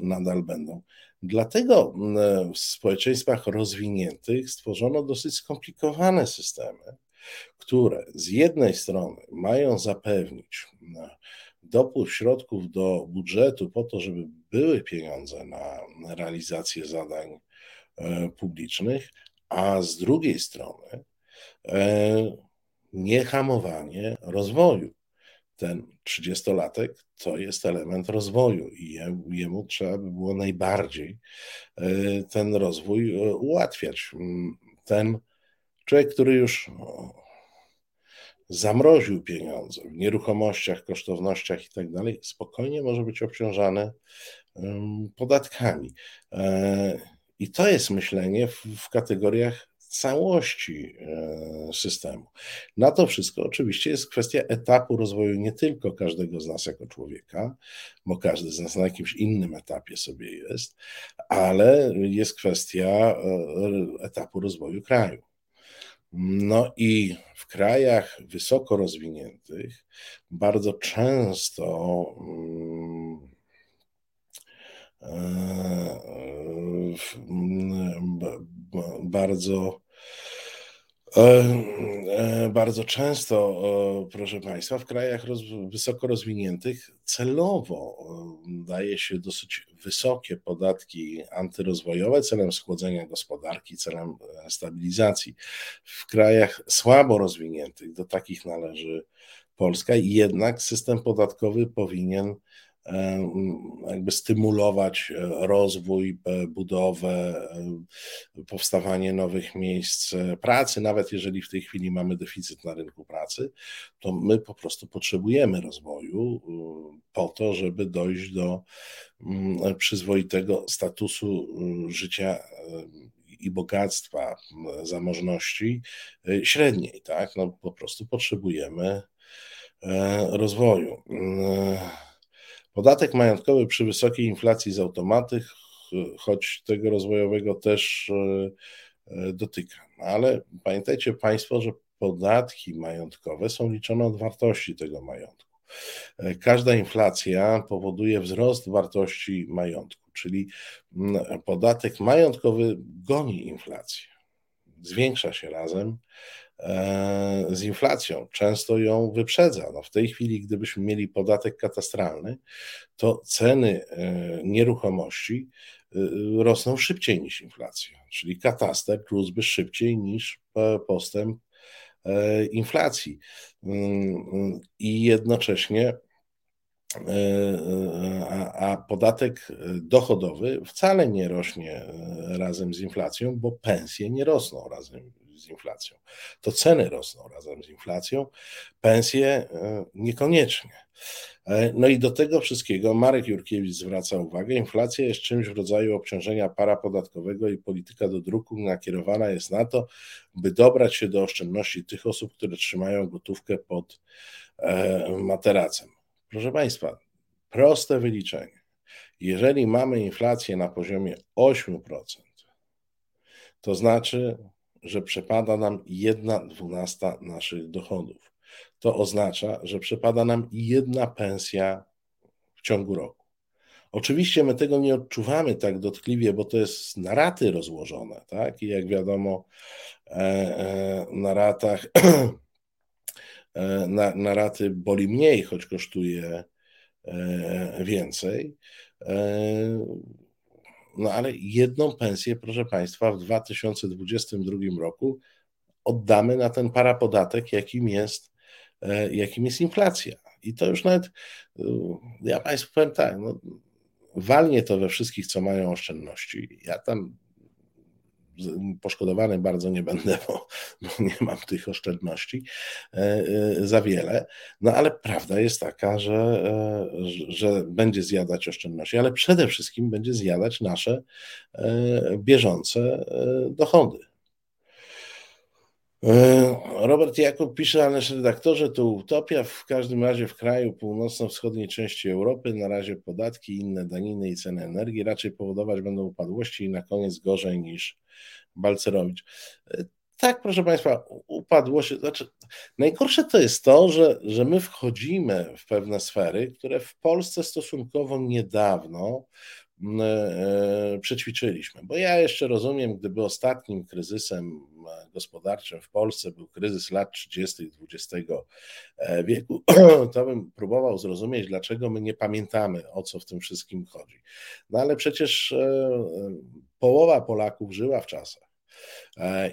nadal będą. Dlatego e, w społeczeństwach rozwiniętych stworzono dosyć skomplikowane systemy, które z jednej strony mają zapewnić e, dopływ środków do budżetu po to, żeby były pieniądze na realizację zadań publicznych, a z drugiej strony niehamowanie rozwoju ten 30-latek to jest element rozwoju i jemu trzeba by było najbardziej e, ten rozwój e, ułatwiać. Mm, ten człowiek, który już zamroził pieniądze w nieruchomościach, kosztownościach i tak dalej, spokojnie może być obciążany podatkami. E, I to jest myślenie w kategoriach całości e, systemu. Na to wszystko oczywiście jest kwestia etapu rozwoju nie tylko każdego z nas jako człowieka, bo każdy z nas na jakimś innym etapie sobie jest, ale jest kwestia e, etapu rozwoju kraju. No i w krajach wysoko rozwiniętych bardzo często mm, bardzo E, bardzo często, proszę Państwa, w krajach roz, wysoko rozwiniętych celowo daje się dosyć wysokie podatki antyrozwojowe celem schłodzenia gospodarki, celem e, stabilizacji. W krajach słabo rozwiniętych, do takich należy Polska, jednak system podatkowy powinien jakby stymulować e, rozwój, e, budowę, e, powstawanie nowych miejsc pracy, nawet jeżeli w tej chwili mamy deficyt na rynku pracy, to my po prostu potrzebujemy rozwoju po to, żeby dojść do mm, przyzwoitego statusu życia i bogactwa, zamożności średniej, tak? No po prostu potrzebujemy rozwoju. Podatek majątkowy przy wysokiej inflacji z automatu, choć tego rozwojowego też e, e, dotyka. Ale pamiętajcie Państwo, że podatki majątkowe są liczone od wartości tego majątku. E, każda inflacja powoduje wzrost wartości majątku, czyli podatek majątkowy goni inflację, zwiększa się razem z inflacją, często ją wyprzedza. No w tej chwili, gdybyśmy mieli podatek katastralny, to ceny e, nieruchomości e, rosną szybciej niż inflacja, czyli kataster rósłby szybciej niż postęp inflacji. Mm, I jednocześnie a, podatek dochodowy wcale nie rośnie razem z inflacją, bo pensje nie rosną razem z inflacją. To ceny rosną razem z inflacją, pensje e, niekoniecznie. E, no i do tego wszystkiego Marek Jurkiewicz zwraca uwagę, inflacja jest czymś w rodzaju obciążenia parapodatkowego i polityka do druku nakierowana jest na to, by dobrać się do oszczędności tych osób, które trzymają gotówkę pod e, materacem. Proszę Państwa, proste wyliczenie. Jeżeli mamy inflację na poziomie 8%, to znaczy że przepada nam jedna dwunasta naszych dochodów. To oznacza, że przepada nam jedna pensja w ciągu roku. Oczywiście my tego nie odczuwamy tak dotkliwie, bo to jest na raty rozłożone, tak? I jak wiadomo, e, e, na ratach e, na, na raty boli mniej, choć kosztuje więcej. No ale jedną pensję, proszę Państwa, w 2022 roku oddamy na ten parapodatek, jakim jest, e, jakim jest inflacja. I to już nawet, e, ja Państwu powiem tak, no, walnie to we wszystkich, co mają oszczędności. Ja tam poszkodowany bardzo nie będę, bo, bo, nie mam tych oszczędności e, e, za wiele. No ale prawda jest taka, że, e, że będzie zjadać oszczędności, ale przede wszystkim będzie zjadać nasze bieżące dochody. Robert Jakub pisze, ale redaktorze, to utopia w każdym razie w kraju północno-wschodniej części Europy. Na razie podatki, inne daniny i ceny energii raczej powodować będą upadłości i na koniec gorzej niż Balcerowicz. Tak, proszę Państwa, upadłości. Znaczy, najgorsze to jest to, że, że my wchodzimy w pewne sfery, które w Polsce stosunkowo niedawno E, przećwiczyliśmy. Bo ja jeszcze rozumiem, gdyby ostatnim kryzysem e, gospodarczym w Polsce był kryzys lat 30. XX e, wieku, to bym próbował zrozumieć, dlaczego my nie pamiętamy, o co w tym wszystkim chodzi. No ale przecież połowa Polaków żyła w czasach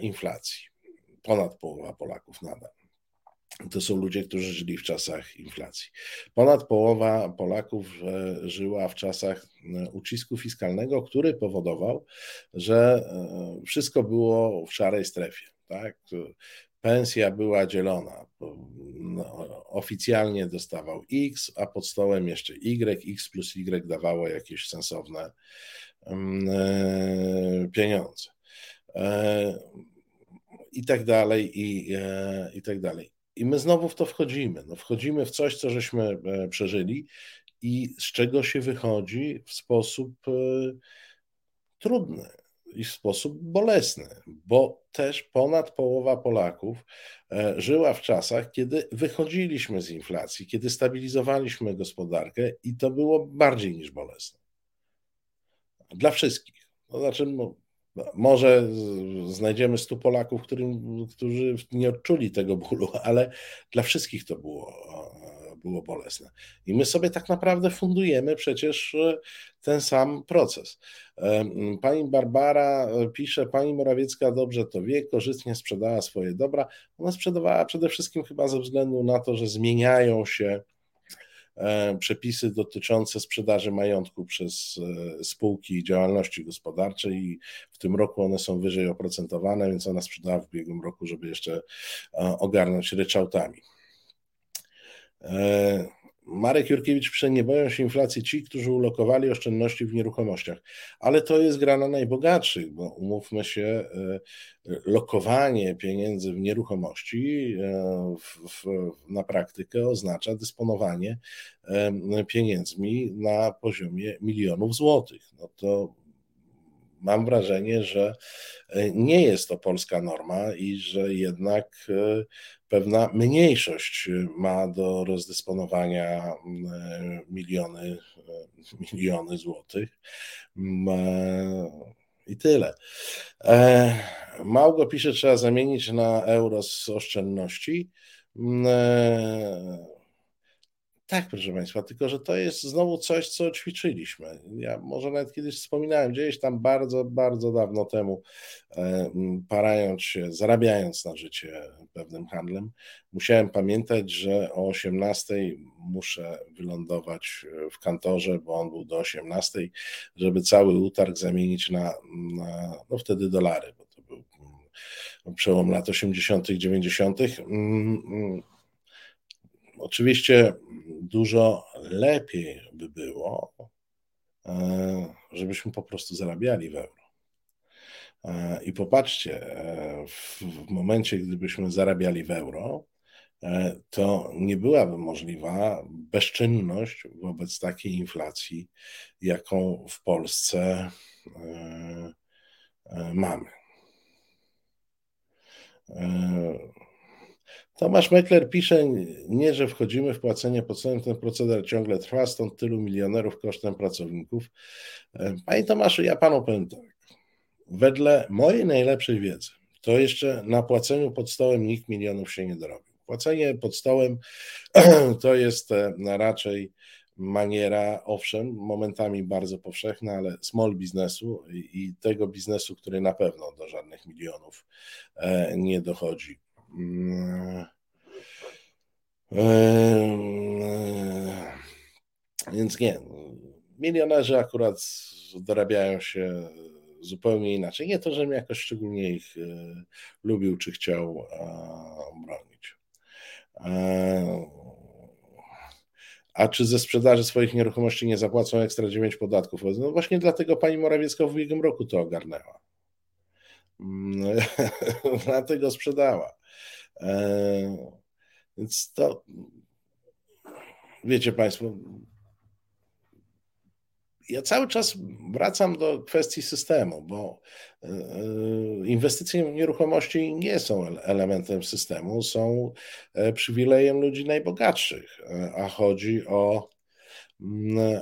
inflacji. Ponad połowa Polaków nadal to są ludzie, którzy żyli w czasach inflacji. Ponad połowa Polaków e, żyła w czasach e, ucisku fiskalnego, który powodował, że e, wszystko było w szarej strefie. Tak? Pensja była dzielona. No, oficjalnie dostawał X, a pod stołem jeszcze Y. X plus Y dawało jakieś sensowne mm, pieniądze. I tak dalej, i, i tak dalej. I my znowu w to wchodzimy. No wchodzimy w coś, co żeśmy e, przeżyli i z czego się wychodzi w sposób e, trudny i w sposób bolesny, bo też ponad połowa Polaków e, żyła w czasach, kiedy wychodziliśmy z inflacji, kiedy stabilizowaliśmy gospodarkę i to było bardziej niż bolesne. dla wszystkich. To znaczy, no, może znajdziemy stu Polaków, którym, którzy nie odczuli tego bólu, ale dla wszystkich to było, było bolesne. I my sobie tak naprawdę fundujemy przecież e, ten sam proces. E, pani Barbara pisze, pani Morawiecka dobrze to wie, korzystnie sprzedała swoje dobra. Ona sprzedawała przede wszystkim chyba ze względu na to, że zmieniają się E, przepisy dotyczące sprzedaży majątku przez e, spółki działalności gospodarczej i w tym roku one są wyżej oprocentowane, więc ona sprzedała w ubiegłym roku, żeby jeszcze e, ogarnąć ryczałtami. Marek Jurkiewicz pisze, nie boją się inflacji ci, którzy ulokowali oszczędności w nieruchomościach, ale to jest gra na najbogatszych, bo umówmy się, e, lokowanie pieniędzy w nieruchomości e, w, w, na praktykę oznacza dysponowanie e, pieniędzmi na poziomie milionów złotych. No to mam wrażenie, że nie jest to polska norma i że jednak pewna mniejszość ma do rozdysponowania mm, e, miliony, e, miliony złotych. Mm, e, I tyle. Małgo pisze, trzeba zamienić na euro z oszczędności. Mm, tak, proszę Państwa, tylko że to jest znowu coś, co ćwiczyliśmy. Ja może nawet kiedyś wspominałem, gdzieś tam bardzo, bardzo dawno temu, e, parając się, zarabiając na życie pewnym handlem, musiałem pamiętać, że o 18 muszę wylądować w kantorze, bo on był do 18, żeby cały utarg zamienić na, na no wtedy dolary, bo to był przełom lat 80., 90. Oczywiście dużo lepiej by było, e, żebyśmy po prostu zarabiali w euro. E, I popatrzcie, e, w momencie, gdybyśmy zarabiali w euro, to nie byłaby możliwa bezczynność wobec takiej inflacji, jaką w Polsce mamy. Tomasz Meckler pisze, nie, że wchodzimy w płacenie podstawowym, ten proceder ciągle trwa, stąd tylu milionerów kosztem pracowników. E, panie Tomaszu, ja panu powiem tak. Wedle mojej najlepszej wiedzy, to jeszcze na płaceniu pod stołem nikt milionów się nie dorobił. Płacenie pod stołem to jest e, raczej maniera, owszem, momentami bardzo powszechna, ale small biznesu i tego biznesu, który na pewno do żadnych milionów e, nie dochodzi. Mm. Więc nie, milionerzy akurat dorabiają się zupełnie inaczej. Nie to, żebym jakoś szczególnie ich e, lubił czy chciał bronić. E, a czy ze sprzedaży swoich nieruchomości nie zapłacą ekstra 9 podatków? No właśnie dlatego pani Morawiecka w ubiegłym roku to ogarnęła. Mm, dlatego sprzedała. E, więc to, wiecie Państwo, ja cały czas wracam do kwestii systemu, bo e, inwestycje w nieruchomości nie są elementem systemu, są e, przywilejem ludzi najbogatszych, a chodzi o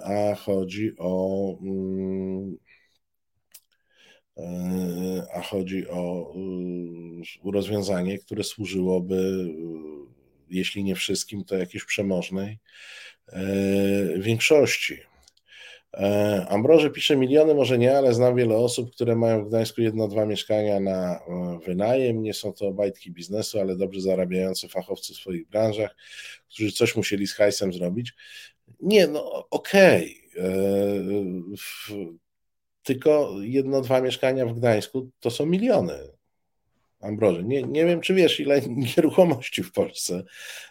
a chodzi o E, a chodzi o e, rozwiązanie, które służyłoby, e, jeśli nie wszystkim, to jakiejś przemożnej większości. Ambroży pisze miliony, może nie, ale znam wiele osób, które mają w Gdańsku jedno, dwa mieszkania na wynajem. Nie są to obajtki biznesu, ale dobrze zarabiający fachowcy w swoich branżach, którzy coś musieli z hajsem zrobić. Nie, no okej. Okay tylko jedno, dwa mieszkania w Gdańsku to są miliony. Ambroży. Nie, nie wiem, czy wiesz, ile nieruchomości w Polsce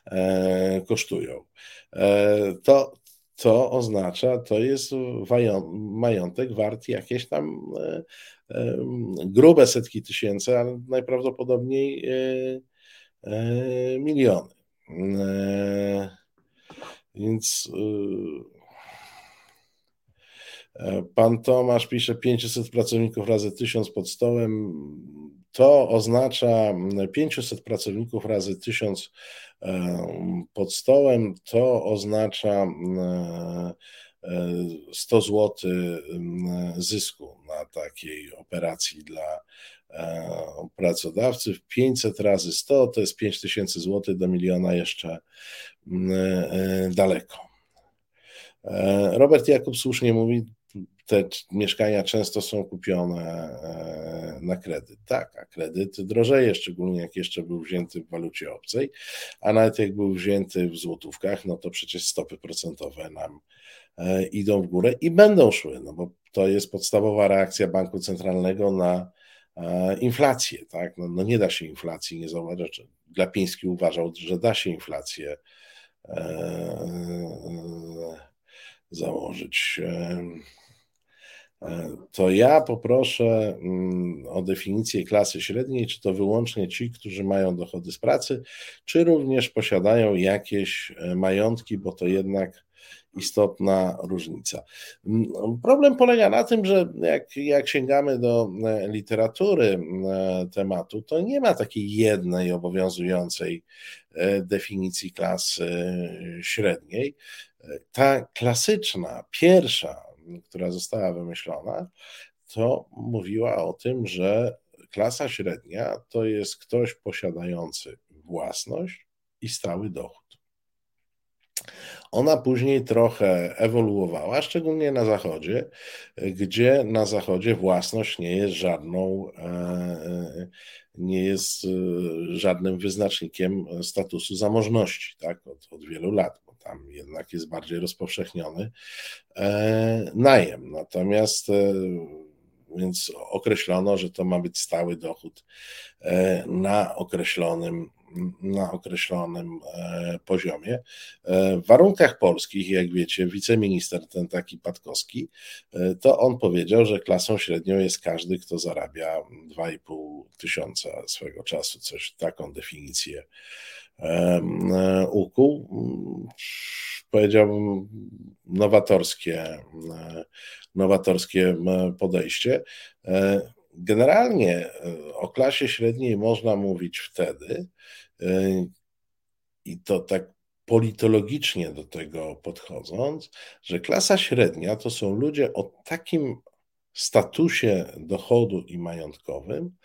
e, kosztują. E, to, to oznacza, to jest majątek wart jakieś tam e, e grube setki tysięcy, ale najprawdopodobniej e, e, miliony. Więc Pan Tomasz pisze 500 pracowników razy 1000 pod stołem. To oznacza 500 pracowników razy 1000 pod stołem. To oznacza 100 zł zysku na takiej operacji dla pracodawcy. 500 razy 100 to jest 5000 zł do miliona jeszcze daleko. Robert Jakub słusznie mówi, te mieszkania często są kupione e, na kredyt. Tak, a kredyt drożeje, szczególnie jak jeszcze był wzięty w walucie obcej, a nawet jak był wzięty w złotówkach, no to przecież stopy procentowe nam e, idą w górę i będą szły, no bo to jest podstawowa reakcja banku centralnego na e, inflację, tak? No, no nie da się inflacji nie zauważyć. Glapiński uważał, że da się inflację założyć. E, to ja poproszę mm, o definicję klasy średniej, czy to wyłącznie ci, którzy mają dochody z pracy, czy również posiadają jakieś e, majątki, bo to jednak istotna różnica. Mm, problem polega na tym, że jak, jak sięgamy do e, literatury tematu, to nie ma takiej jednej obowiązującej definicji klasy średniej. Ta klasyczna, pierwsza która została wymyślona, to mówiła o tym, że klasa średnia to jest ktoś posiadający własność i stały dochód. Ona później trochę ewoluowała, szczególnie na Zachodzie, gdzie na Zachodzie własność nie jest żadną, e, nie jest e, żadnym wyznacznikiem statusu zamożności, tak, od, od wielu lat tam jednak jest bardziej rozpowszechniony e, najem. Natomiast e, więc określono, że to ma być stały dochód e, na określonym, na określonym poziomie. W warunkach polskich, jak wiecie, wiceminister ten taki Patkowski, to on powiedział, że klasą średnią jest każdy, kto zarabia 2,5 tysiąca swego czasu, coś taką definicję ukuł. Powiedziałbym nowatorskie, nowatorskie podejście. Generalnie e, o klasie średniej można mówić wtedy, e, i to tak politologicznie do tego podchodząc, że klasa średnia to są ludzie o takim statusie dochodu i majątkowym,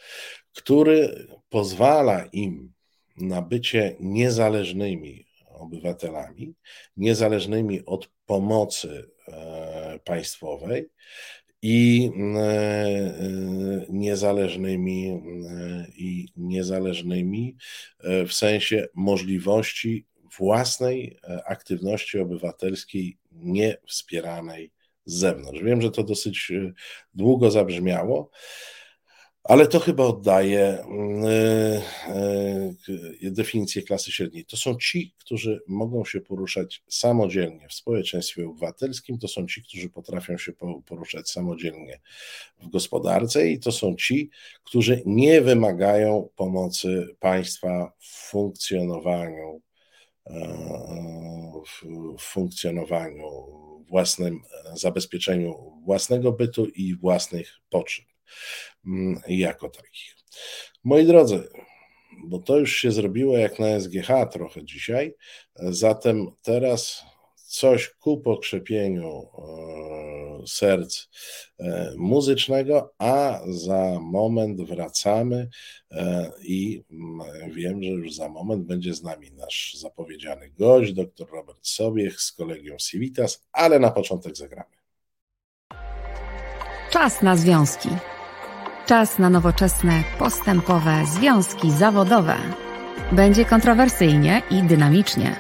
który pozwala im na bycie niezależnymi obywatelami, niezależnymi od pomocy e, państwowej i e, e, niezależnymi i niezależnymi w sensie możliwości własnej aktywności obywatelskiej niewspieranej z zewnątrz. Wiem, że to dosyć długo zabrzmiało, ale to chyba oddaje yy, definicję klasy średniej. To są ci, którzy mogą się poruszać samodzielnie w społeczeństwie obywatelskim, to są ci, którzy potrafią się poruszać samodzielnie w gospodarce i to są ci, którzy nie wymagają pomocy państwa w funkcjonowaniu, w funkcjonowaniu własnym, zabezpieczeniu własnego bytu i własnych potrzeb. Mm, jako takich. Moi drodzy, bo to już się zrobiło jak na SGH trochę dzisiaj, zatem teraz coś ku pokrzepieniu e, serc e, muzycznego, a za moment wracamy e, i mm, wiem, że już za moment będzie z nami nasz zapowiedziany gość, dr Robert Sobiech z kolegium Civitas, ale na początek zagramy. Czas na związki. Czas na nowoczesne, postępowe związki zawodowe. Będzie kontrowersyjnie i dynamicznie.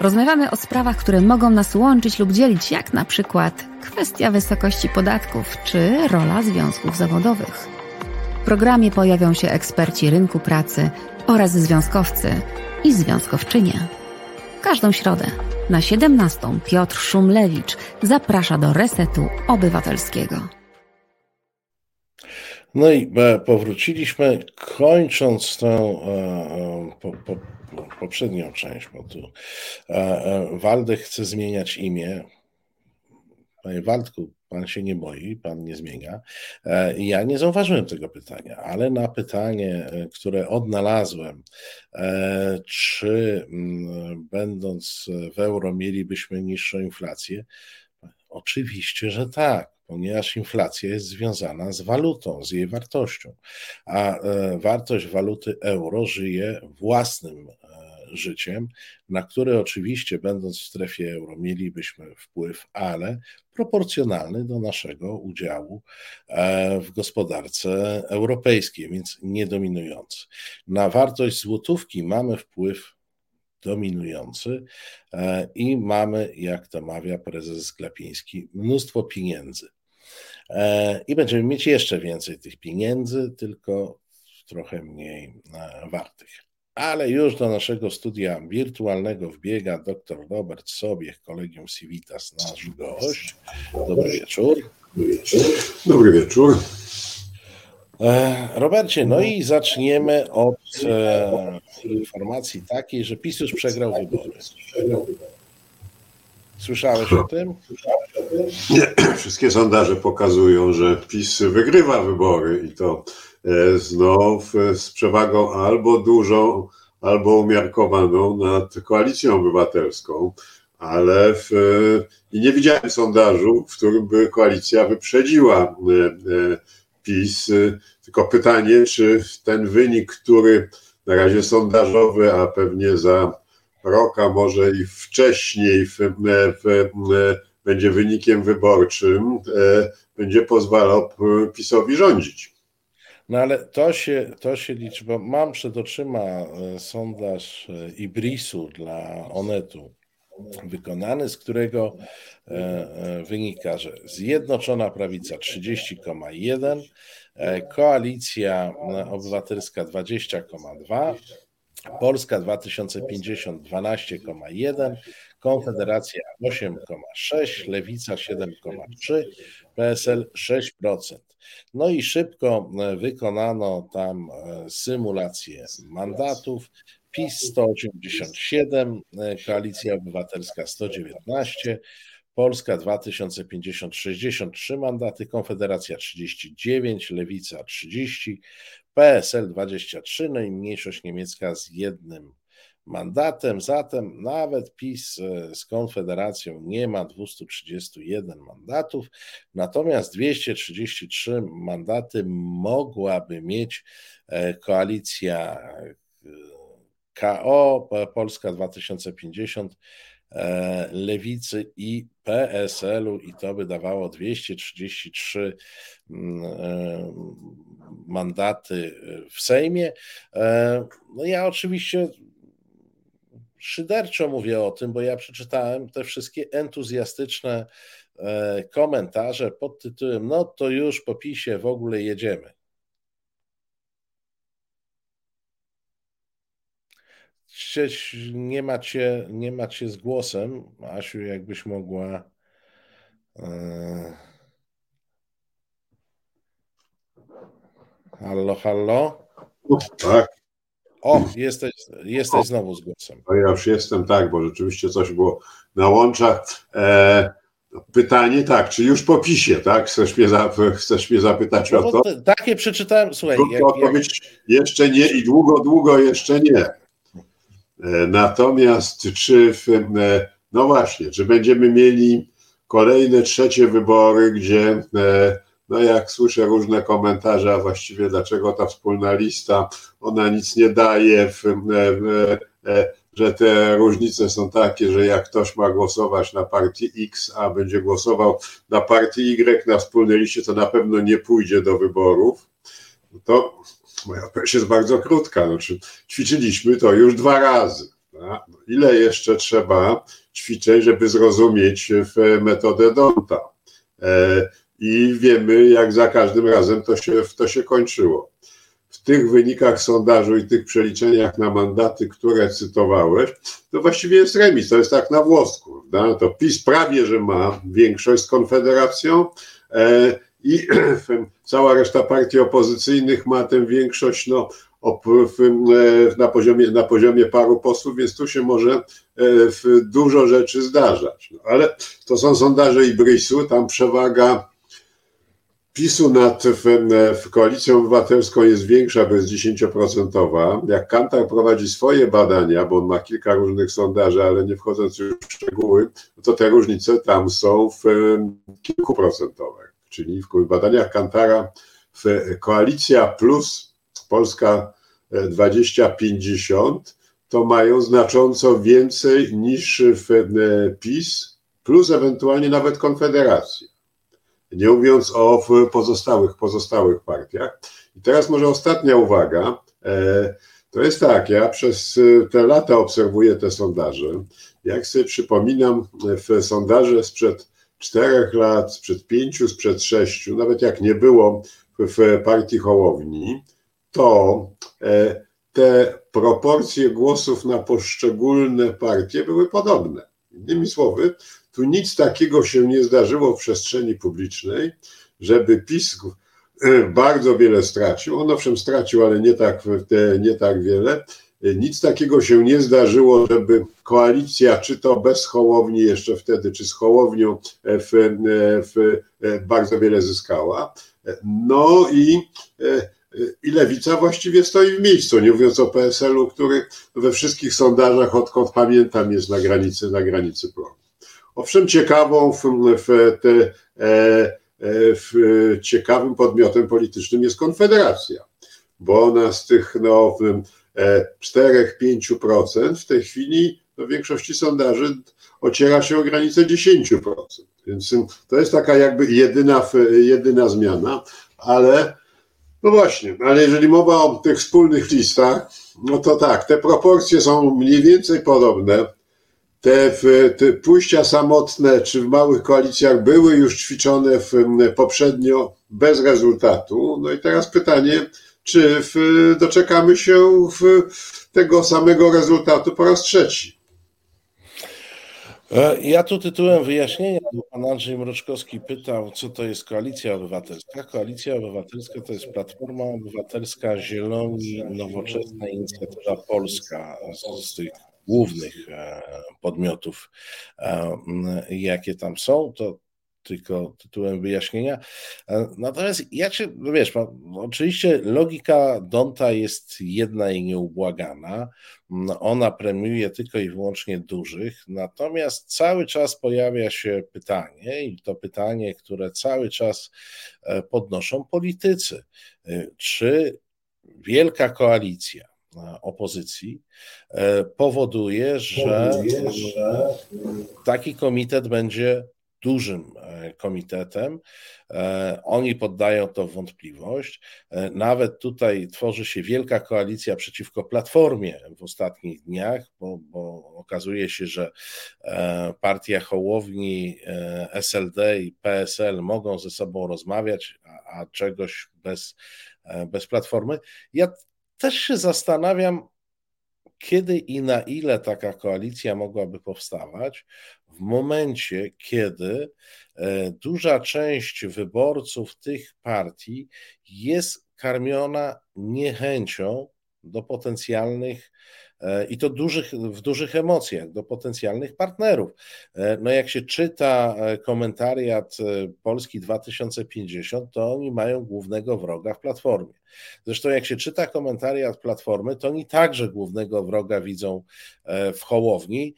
Rozmawiamy o sprawach, które mogą nas łączyć lub dzielić, jak na przykład kwestia wysokości podatków czy rola związków zawodowych. W programie pojawią się eksperci rynku pracy oraz związkowcy i związkowczynie. Każdą środę na 17 Piotr Szumlewicz zaprasza do Resetu Obywatelskiego. No i e, powróciliśmy, kończąc tę e, e, po, po, poprzednią część, bo tu Waldek chce zmieniać imię. Panie Waldku, pan się nie boi, pan nie zmienia. Ja nie zauważyłem tego pytania, ale na pytanie, które odnalazłem, czy będąc w euro mielibyśmy niższą inflację, Oczywiście, że tak, ponieważ inflacja jest związana z walutą, z jej wartością, a e, wartość waluty euro żyje własnym e, życiem, na które oczywiście, będąc w strefie euro, mielibyśmy wpływ, ale proporcjonalny do naszego udziału e, w gospodarce europejskiej, więc nie dominujący. Na wartość złotówki mamy wpływ dominujący i mamy, jak to mawia prezes Glapiński, mnóstwo pieniędzy. E, I będziemy mieć jeszcze więcej tych pieniędzy, tylko trochę mniej wartych. Ale już do naszego studia wirtualnego wbiega dr Robert Sobiech, Kolegium Civitas, nasz gość. Dobry wieczór. Dobry wieczór. E, Robercie, no i zaczniemy od e, informacji takiej, że PiS już przegrał wybory. Słyszałeś o tym? Nie, wszystkie sondaże pokazują, że PiS wygrywa wybory i to E, znów z przewagą albo dużą, albo umiarkowaną nad koalicją obywatelską, ale w, i nie widziałem sondażu, w którym by koalicja wyprzedziła e, e, PiS. Tylko pytanie, czy ten wynik, który na razie sondażowy, a pewnie za rok, a może i wcześniej w, w, będzie wynikiem wyborczym, będzie pozwalał PiSowi rządzić. No ale to się, to się liczy, bo mam przed oczyma e, sondaż e, Ibrisu dla Onetu wykonany, z którego e, wynika, że Zjednoczona Prawica 30,1, Koalicja Obywatelska 20,2, Polska 2050 12,1, Konfederacja 8,6, Lewica 7,3, PSL 6%. No i szybko e, wykonano tam e, symulację mandatów. PiS 187, e, Koalicja Obywatelska 119, Polska 2050 63 mandaty, Konfederacja 39, Lewica 30, PSL 23, no i mniejszość niemiecka z jednym mandatem. Zatem nawet PiS e, z Konfederacją nie ma 231 mandatów, natomiast 233 mandaty mogłaby mieć e, koalicja e, KO, Polska 2050, Lewicy i PSL-u i to by dawało 233 mm, mandaty w Sejmie. No ja oczywiście szyderczo mówię o tym, bo ja przeczytałem te wszystkie entuzjastyczne e, komentarze pod tytułem No to już po PiSie w ogóle jedziemy. Nie macie, nie macie z głosem. Asiu, jakbyś mogła. E, hallo, hallo? Tak. O, jesteś, jesteś znowu z głosem. No ja już jestem, tak, bo rzeczywiście coś było na łączach. E, pytanie, tak, czy już po PiSie, tak? Chcesz mnie, za, chcesz mnie zapytać no, o to? Takie przeczytałem, słuchaj. Jak, odpowiedź jak... jeszcze nie i długo, długo jeszcze nie. E, natomiast czy, w, e, no właśnie, czy będziemy mieli kolejne trzecie wybory, gdzie e, no jak słyszę różne komentarze, a właściwie dlaczego ta wspólna lista, ona nic nie daje, w, e, że te różnice są takie, że jak ktoś ma głosować na partii X, a będzie głosował na partii Y na wspólnej liście, to na pewno nie pójdzie do wyborów. To moja odpowiedź jest bardzo krótka. Znaczy, ćwiczyliśmy to już dwa razy. No, ile jeszcze trzeba ćwiczeń, żeby zrozumieć metodę Donta? E, i wiemy, jak za każdym razem to się, to się kończyło. W tych wynikach sondażu i tych przeliczeniach na mandaty, które cytowałeś, to właściwie jest remis, to jest tak na włosku. Prawda? To PiS prawie, że ma większość z Konfederacją e, i cała reszta partii opozycyjnych ma tę większość no, e, na, poziomie, na poziomie paru posłów, więc tu się może e, dużo rzeczy zdarzać. No, ale to są sondaże Ibrisu, tam przewaga PiSu nad w, w koalicją obywatelską jest większa, bo jest 10%. Jak Kantar prowadzi swoje badania, bo on ma kilka różnych sondaży, ale nie wchodząc już w szczegóły, to te różnice tam są w kilkuprocentowych. Czyli w badaniach Kantara w koalicja plus Polska 2050 to mają znacząco więcej niż w PiS, plus ewentualnie nawet Konfederacja. Nie mówiąc o pozostałych, pozostałych partiach. I teraz może ostatnia uwaga. E, to jest tak, ja przez te lata obserwuję te sondaże. Jak sobie przypominam, w sondaże sprzed czterech lat, sprzed pięciu, sprzed sześciu, nawet jak nie było w partii Hołowni, to e, te proporcje głosów na poszczególne partie były podobne. Innymi słowy, tu nic takiego się nie zdarzyło w przestrzeni publicznej, żeby PiS e, bardzo wiele stracił. On owszem stracił, ale nie tak, nie tak wiele. E, nic takiego się nie zdarzyło, żeby koalicja, czy to bez Hołowni jeszcze wtedy, czy z Hołownią w, w, bardzo wiele zyskała. No i i lewica właściwie stoi w miejscu, nie mówiąc o PSL-u, który we wszystkich sondażach, odkąd pamiętam, jest na granicy, na granicy progu. Owszem, ciekawą w, w te, e, e, ciekawym podmiotem politycznym jest Konfederacja, bo ona z tych no, 4-5% e, w tej chwili no, w większości sondaży ociera się o granicę 10%. Więc to jest taka jakby jedyna, jedyna zmiana, ale no właśnie, ale jeżeli mowa o tych wspólnych listach, no to tak, te proporcje są mniej więcej podobne. Te, te pójścia samotne czy w małych koalicjach były już ćwiczone w, poprzednio bez rezultatu. No i teraz pytanie, czy w, doczekamy się tego samego rezultatu po raz trzeci? E, ja tu tytułem wyjaśnienia, bo pan Andrzej Mroczkowski pytał, co to jest Koalicja Obywatelska. Koalicja Obywatelska to jest Platforma Obywatelska, Zieloni, Nowoczesna Inicjatywa Polska z, z tych głównych e, podmiotów, e, jakie tam są. To tylko tytułem wyjaśnienia. Natomiast jak się, no wiesz, oczywiście logika Donta jest jedna i nieubłagana. Ona premiuje tylko i wyłącznie dużych, natomiast cały czas pojawia się pytanie, i to pytanie, które cały czas e, podnoszą politycy, e, czy wielka koalicja e, opozycji powoduje, że taki komitet będzie dużym e, komitetem. E, oni poddają to w wątpliwość. E, nawet tutaj tworzy się wielka koalicja przeciwko Platformie w ostatnich dniach, bo, bo okazuje się, że partia Hołowni, SLD i PSL mogą ze sobą rozmawiać, a, a czegoś bez, bez Platformy. Ja też się zastanawiam, kiedy i na ile taka koalicja mogłaby powstawać, w momencie, kiedy e, duża część wyborców tych partii jest karmiona niechęcią do potencjalnych i to dużych, w dużych emocjach do potencjalnych partnerów. E, no jak się czyta e, komentariat Polski 2050, to oni mają głównego wroga w Platformie. Zresztą jak się czyta komentariat Platformy, to oni także głównego wroga widzą w Hołowni,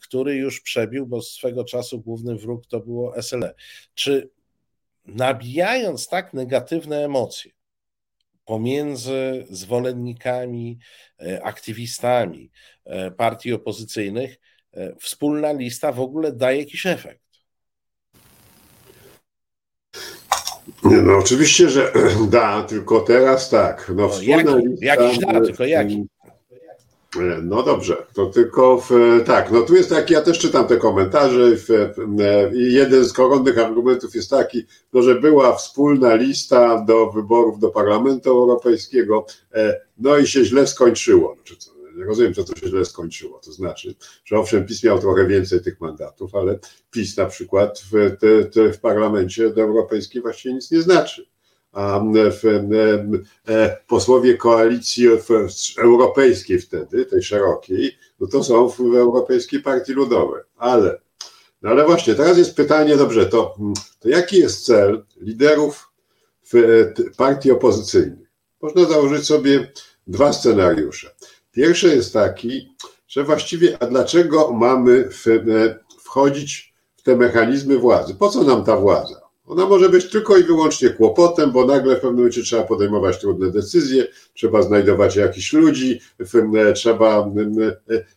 który już przebił, bo swego czasu główny wróg to było SLE. Czy nabijając tak negatywne emocje, pomiędzy zwolennikami, e, aktywistami e, partii opozycyjnych, e, wspólna lista w ogóle daje jakiś efekt. No oczywiście, że da, tylko teraz tak. No, wspólna jaki, lista, jakiś da, tylko jaki? No dobrze, to tylko w, tak, no tu jest taki, ja też czytam te komentarze i jeden z koronnych argumentów jest taki, no, że była wspólna lista do wyborów do Parlamentu Europejskiego, e, no i się źle skończyło. Znaczy, co, rozumiem, co to się źle skończyło. To znaczy, że owszem, PiS miał trochę więcej tych mandatów, ale PiS na przykład w, te, te w Parlamencie Europejskim właściwie nic nie znaczy e, posłowie koalicji europejskiej wtedy, tej szerokiej, no to są w Europejskiej Partii Ludowej. Ale, no ale właśnie, teraz jest pytanie, dobrze, to, to jaki jest cel liderów partii opozycyjnych. Można założyć sobie dwa scenariusze. Pierwszy jest taki, że właściwie, a dlaczego mamy wchodzić w te mechanizmy władzy? Po co nam ta władza? Ona może być tylko i wyłącznie kłopotem, bo nagle w pewnym momencie trzeba podejmować trudne decyzje, trzeba znajdować jakichś ludzi, trzeba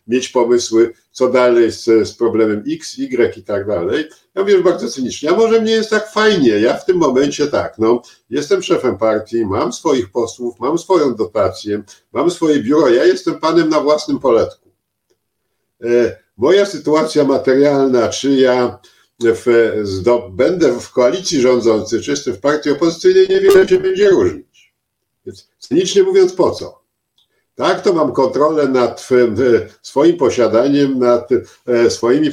mieć pomysły, co dalej z, z problemem X, Y i tak dalej. Ja mówię bardzo cynicznie, a może mnie jest tak fajnie, ja w tym momencie tak, no, jestem szefem partii, mam swoich posłów, mam swoją dotację, mam swoje biuro, ja jestem panem na własnym poletku. E, moja sytuacja materialna, czy ja w, będę w koalicji rządzącej, czy jestem w partii opozycyjnej, niewiele się będzie różnić. Więc cynicznie mówiąc, po co? Tak, to mam kontrolę nad swoim posiadaniem, nad e, swoimi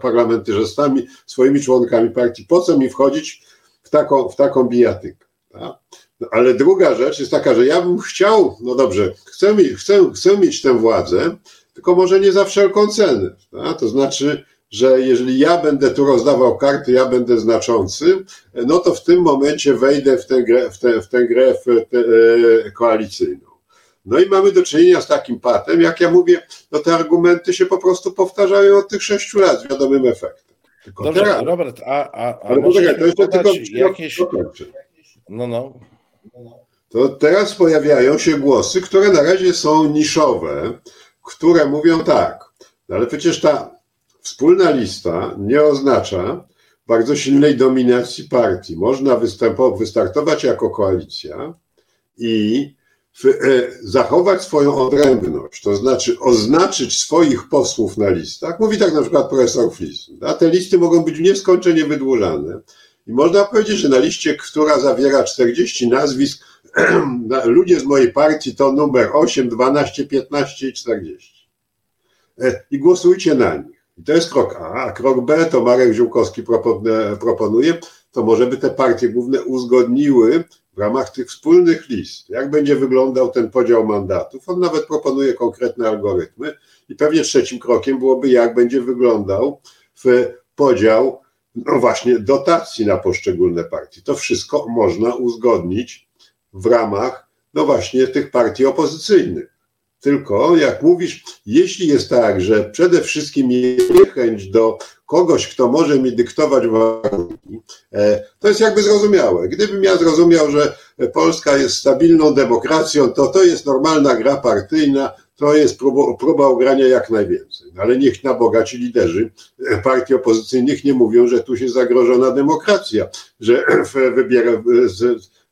parlamentarzystami, swoimi członkami partii. Po co mi wchodzić w taką, w taką bijatykę? Tak? No, ale druga rzecz jest taka, że ja bym chciał, no dobrze, chcę, chcę, chcę mieć tę władzę, tylko może nie za wszelką cenę. Tak? To znaczy, że jeżeli ja będę tu rozdawał karty, ja będę znaczący, no to w tym momencie wejdę w tę grę, w tę, w tę grę w tę, e, koalicyjną. No i mamy do czynienia z takim patem, jak ja mówię, no te argumenty się po prostu powtarzają od tych sześciu lat z wiadomym efektem. Tylko Dobrze, teraz, Robert, a, a, a Ale poczekaj, to jeszcze tylko jakieś... No, no. To teraz pojawiają się głosy, które na razie są niszowe, które mówią tak, no ale przecież ta Wspólna lista nie oznacza bardzo silnej dominacji partii. Można wystartować jako koalicja i e, zachować swoją odrębność, to znaczy oznaczyć swoich posłów na listach. Mówi tak na przykład profesor Flis. A te listy mogą być nieskończenie wydłużane. I można powiedzieć, że na liście, która zawiera 40 nazwisk, ludzie z mojej partii to numer 8, 12, 15 i 40. E, I głosujcie na nich. I to jest krok A, a krok B to Marek Ziółkowski proponuje, to może by te partie główne uzgodniły w ramach tych wspólnych list, jak będzie wyglądał ten podział mandatów. On nawet proponuje konkretne algorytmy i pewnie trzecim krokiem byłoby, jak będzie wyglądał podział, no właśnie, dotacji na poszczególne partie. To wszystko można uzgodnić w ramach, no właśnie, tych partii opozycyjnych. Tylko, jak mówisz, jeśli jest tak, że przede wszystkim niechęć do kogoś, kto może mi dyktować warunki, e, to jest jakby zrozumiałe. Gdybym ja zrozumiał, że Polska jest stabilną demokracją, to to jest normalna gra partyjna, to jest próba, próba ugrania jak najwięcej. No ale niech na Boga ci liderzy partii opozycyjnych nie mówią, że tu się zagrożona demokracja, że wybiera,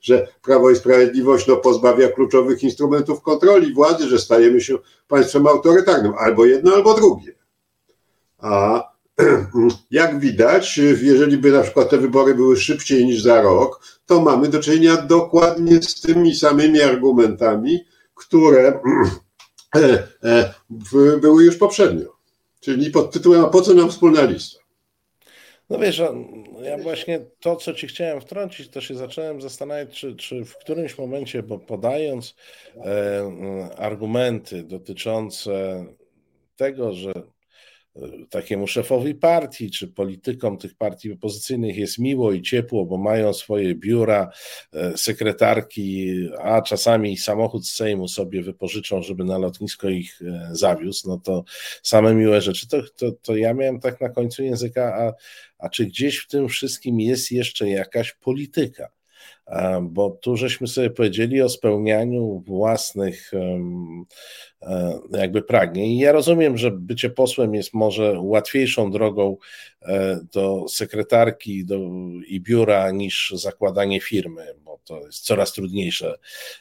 że Prawo i Sprawiedliwość no, pozbawia kluczowych instrumentów kontroli władzy, że stajemy się państwem autorytarnym, albo jedno, albo drugie. A jak widać, jeżeli by na przykład te wybory były szybciej niż za rok, to mamy do czynienia dokładnie z tymi samymi argumentami, które e, e, były już poprzednio. Czyli pod tytułem, a po co nam wspólna lista? No wiesz, ja właśnie to, co ci chciałem wtrącić, to się zacząłem zastanawiać, czy, czy w którymś momencie, bo podając e, argumenty dotyczące tego, że takiemu szefowi partii czy politykom tych partii opozycyjnych jest miło i ciepło, bo mają swoje biura, e, sekretarki, a czasami samochód z Sejmu sobie wypożyczą, żeby na lotnisko ich e, zawiózł, no to same miłe rzeczy. To, to, to ja miałem tak na końcu języka, a, a czy gdzieś w tym wszystkim jest jeszcze jakaś polityka? Bo tu żeśmy sobie powiedzieli o spełnianiu własnych e, jakby pragnień. Ja rozumiem, że bycie posłem jest może łatwiejszą drogą e, do sekretarki do, i biura niż zakładanie firmy, bo to jest coraz trudniejsze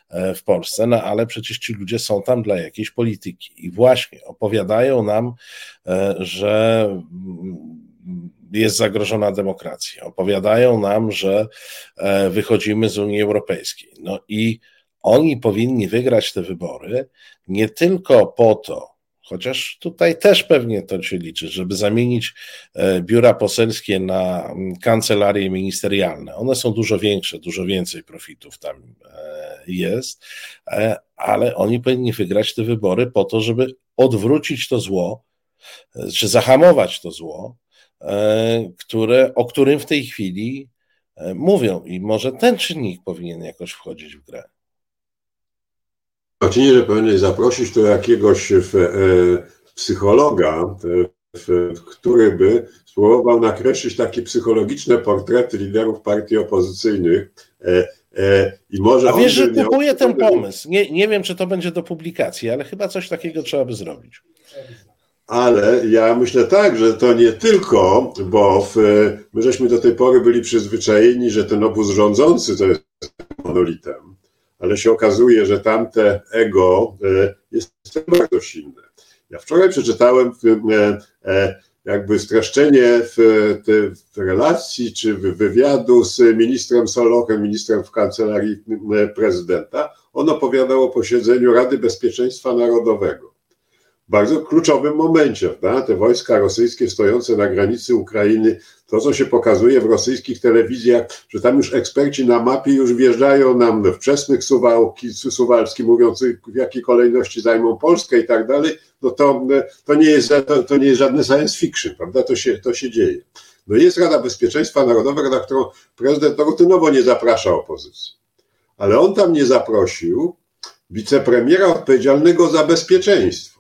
e, w Polsce, no ale przecież ci ludzie są tam dla jakiejś polityki i właśnie opowiadają nam, że jest zagrożona demokracja. Opowiadają nam, że e, wychodzimy z Unii Europejskiej. No i oni powinni wygrać te wybory nie tylko po to, chociaż tutaj też pewnie to się liczy, żeby zamienić e, biura poselskie na kancelarie ministerialne. One są dużo większe, dużo więcej profitów tam e, jest, ale oni powinni wygrać te wybory po to, żeby odwrócić to zło, czy zahamować to zło, które, o którym w tej chwili e, mówią i może ten czynnik powinien jakoś wchodzić w grę. Oczywiście, że powinien zaprosić tu jakiegoś w, e, psychologa, w, który by spróbował nakreślić takie psychologiczne portrety liderów partii opozycyjnych. E, e, i może A wiesz, że kupuję ten pomysł. Nie, nie wiem, czy to będzie do publikacji, ale chyba coś takiego trzeba by zrobić. Ale ja myślę tak, że to nie tylko, bo w, my żeśmy do tej pory byli przyzwyczajeni, że ten obóz rządzący to jest monolitem, ale się okazuje, że tamte ego e, jest bardzo silne. Ja wczoraj przeczytałem jakby streszczenie w, w relacji czy w wywiadu z ministrem Solochem, ministrem w kancelarii prezydenta. On opowiadał o posiedzeniu Rady Bezpieczeństwa Narodowego. Bardzo kluczowym momencie, te wojska rosyjskie stojące na granicy Ukrainy, to co się pokazuje w rosyjskich telewizjach, że tam już eksperci na mapie już wjeżdżają nam wczesnych Suwałki, Suwalski, mówiąc w jakiej kolejności zajmą Polskę i tak dalej, no to, to, nie jest, to, to nie jest żadne science fiction, prawda? To się, to się dzieje. No jest Rada Bezpieczeństwa Narodowego, na którą prezydent rutynowo nie zaprasza opozycji. Ale on tam nie zaprosił wicepremiera odpowiedzialnego za bezpieczeństwo.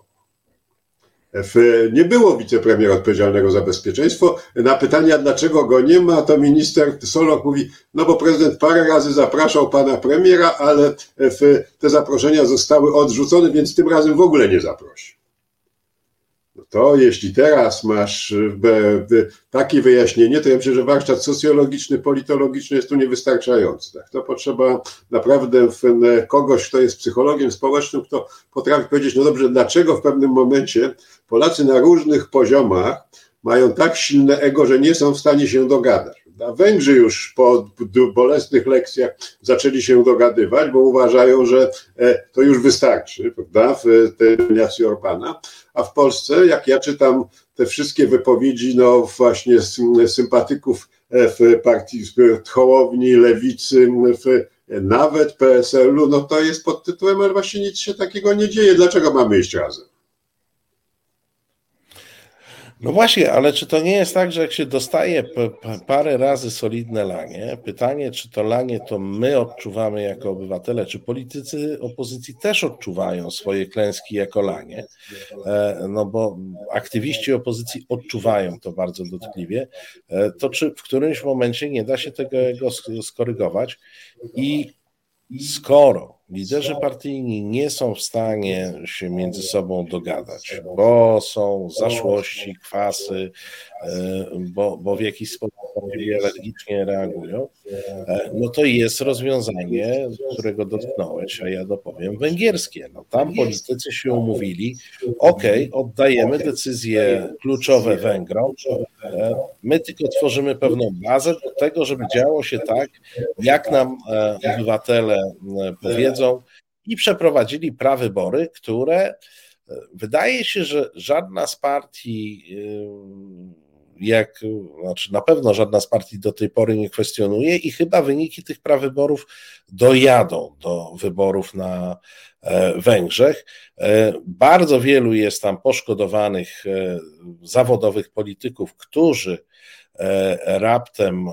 Nie było wicepremiera odpowiedzialnego za bezpieczeństwo. Na pytania, dlaczego go nie ma, to minister Solok mówi, no bo prezydent parę razy zapraszał pana premiera, ale te zaproszenia zostały odrzucone, więc tym razem w ogóle nie zaprosił to jeśli teraz masz e, takie wyjaśnienie, to ja myślę, że warsztat socjologiczny, politologiczny jest tu niewystarczający. Tak? To potrzeba naprawdę kogoś, kto jest psychologiem społecznym, kto potrafi powiedzieć, no dobrze, dlaczego w pewnym momencie Polacy na różnych poziomach mają tak silne ego, że nie są w stanie się dogadać. A Węgrzy już po bolesnych lekcjach zaczęli się dogadywać, bo uważają, że e, to już wystarczy, prawda, w tej Orbana. A w Polsce, jak ja czytam te wszystkie wypowiedzi, no właśnie sympatyków e, w partii Hołowni, Lewicy, w nawet PSL-u, no to jest pod tytułem, ale właśnie nic się takiego nie dzieje. Dlaczego mamy iść razem? No właśnie, ale czy to nie jest tak, że jak się dostaje parę razy solidne lanie, pytanie, czy to lanie to my odczuwamy jako obywatele, czy politycy opozycji też odczuwają swoje klęski jako lanie, e, no bo aktywiści opozycji odczuwają to bardzo dotkliwie, e, to czy w którymś momencie nie da się tego skorygować? I skoro liderzy partyjni nie są w stanie się między sobą dogadać, bo są zaszłości, kwasy, e, bo, bo w jakiś sposób alergicznie reagują, e, no to jest rozwiązanie, którego dotknąłeś, a ja dopowiem, węgierskie. No tam politycy się umówili, ok, oddajemy decyzje kluczowe Węgrom, e, my tylko tworzymy pewną bazę do tego, żeby działo się tak, jak nam obywatele powiedzą, i przeprowadzili prawybory, które e, wydaje się, że żadna z partii, e, jak, znaczy na pewno żadna z partii do tej pory nie kwestionuje i chyba wyniki tych prawyborów dojadą do wyborów na e, Węgrzech. Bardzo wielu jest tam poszkodowanych zawodowych polityków, którzy raptem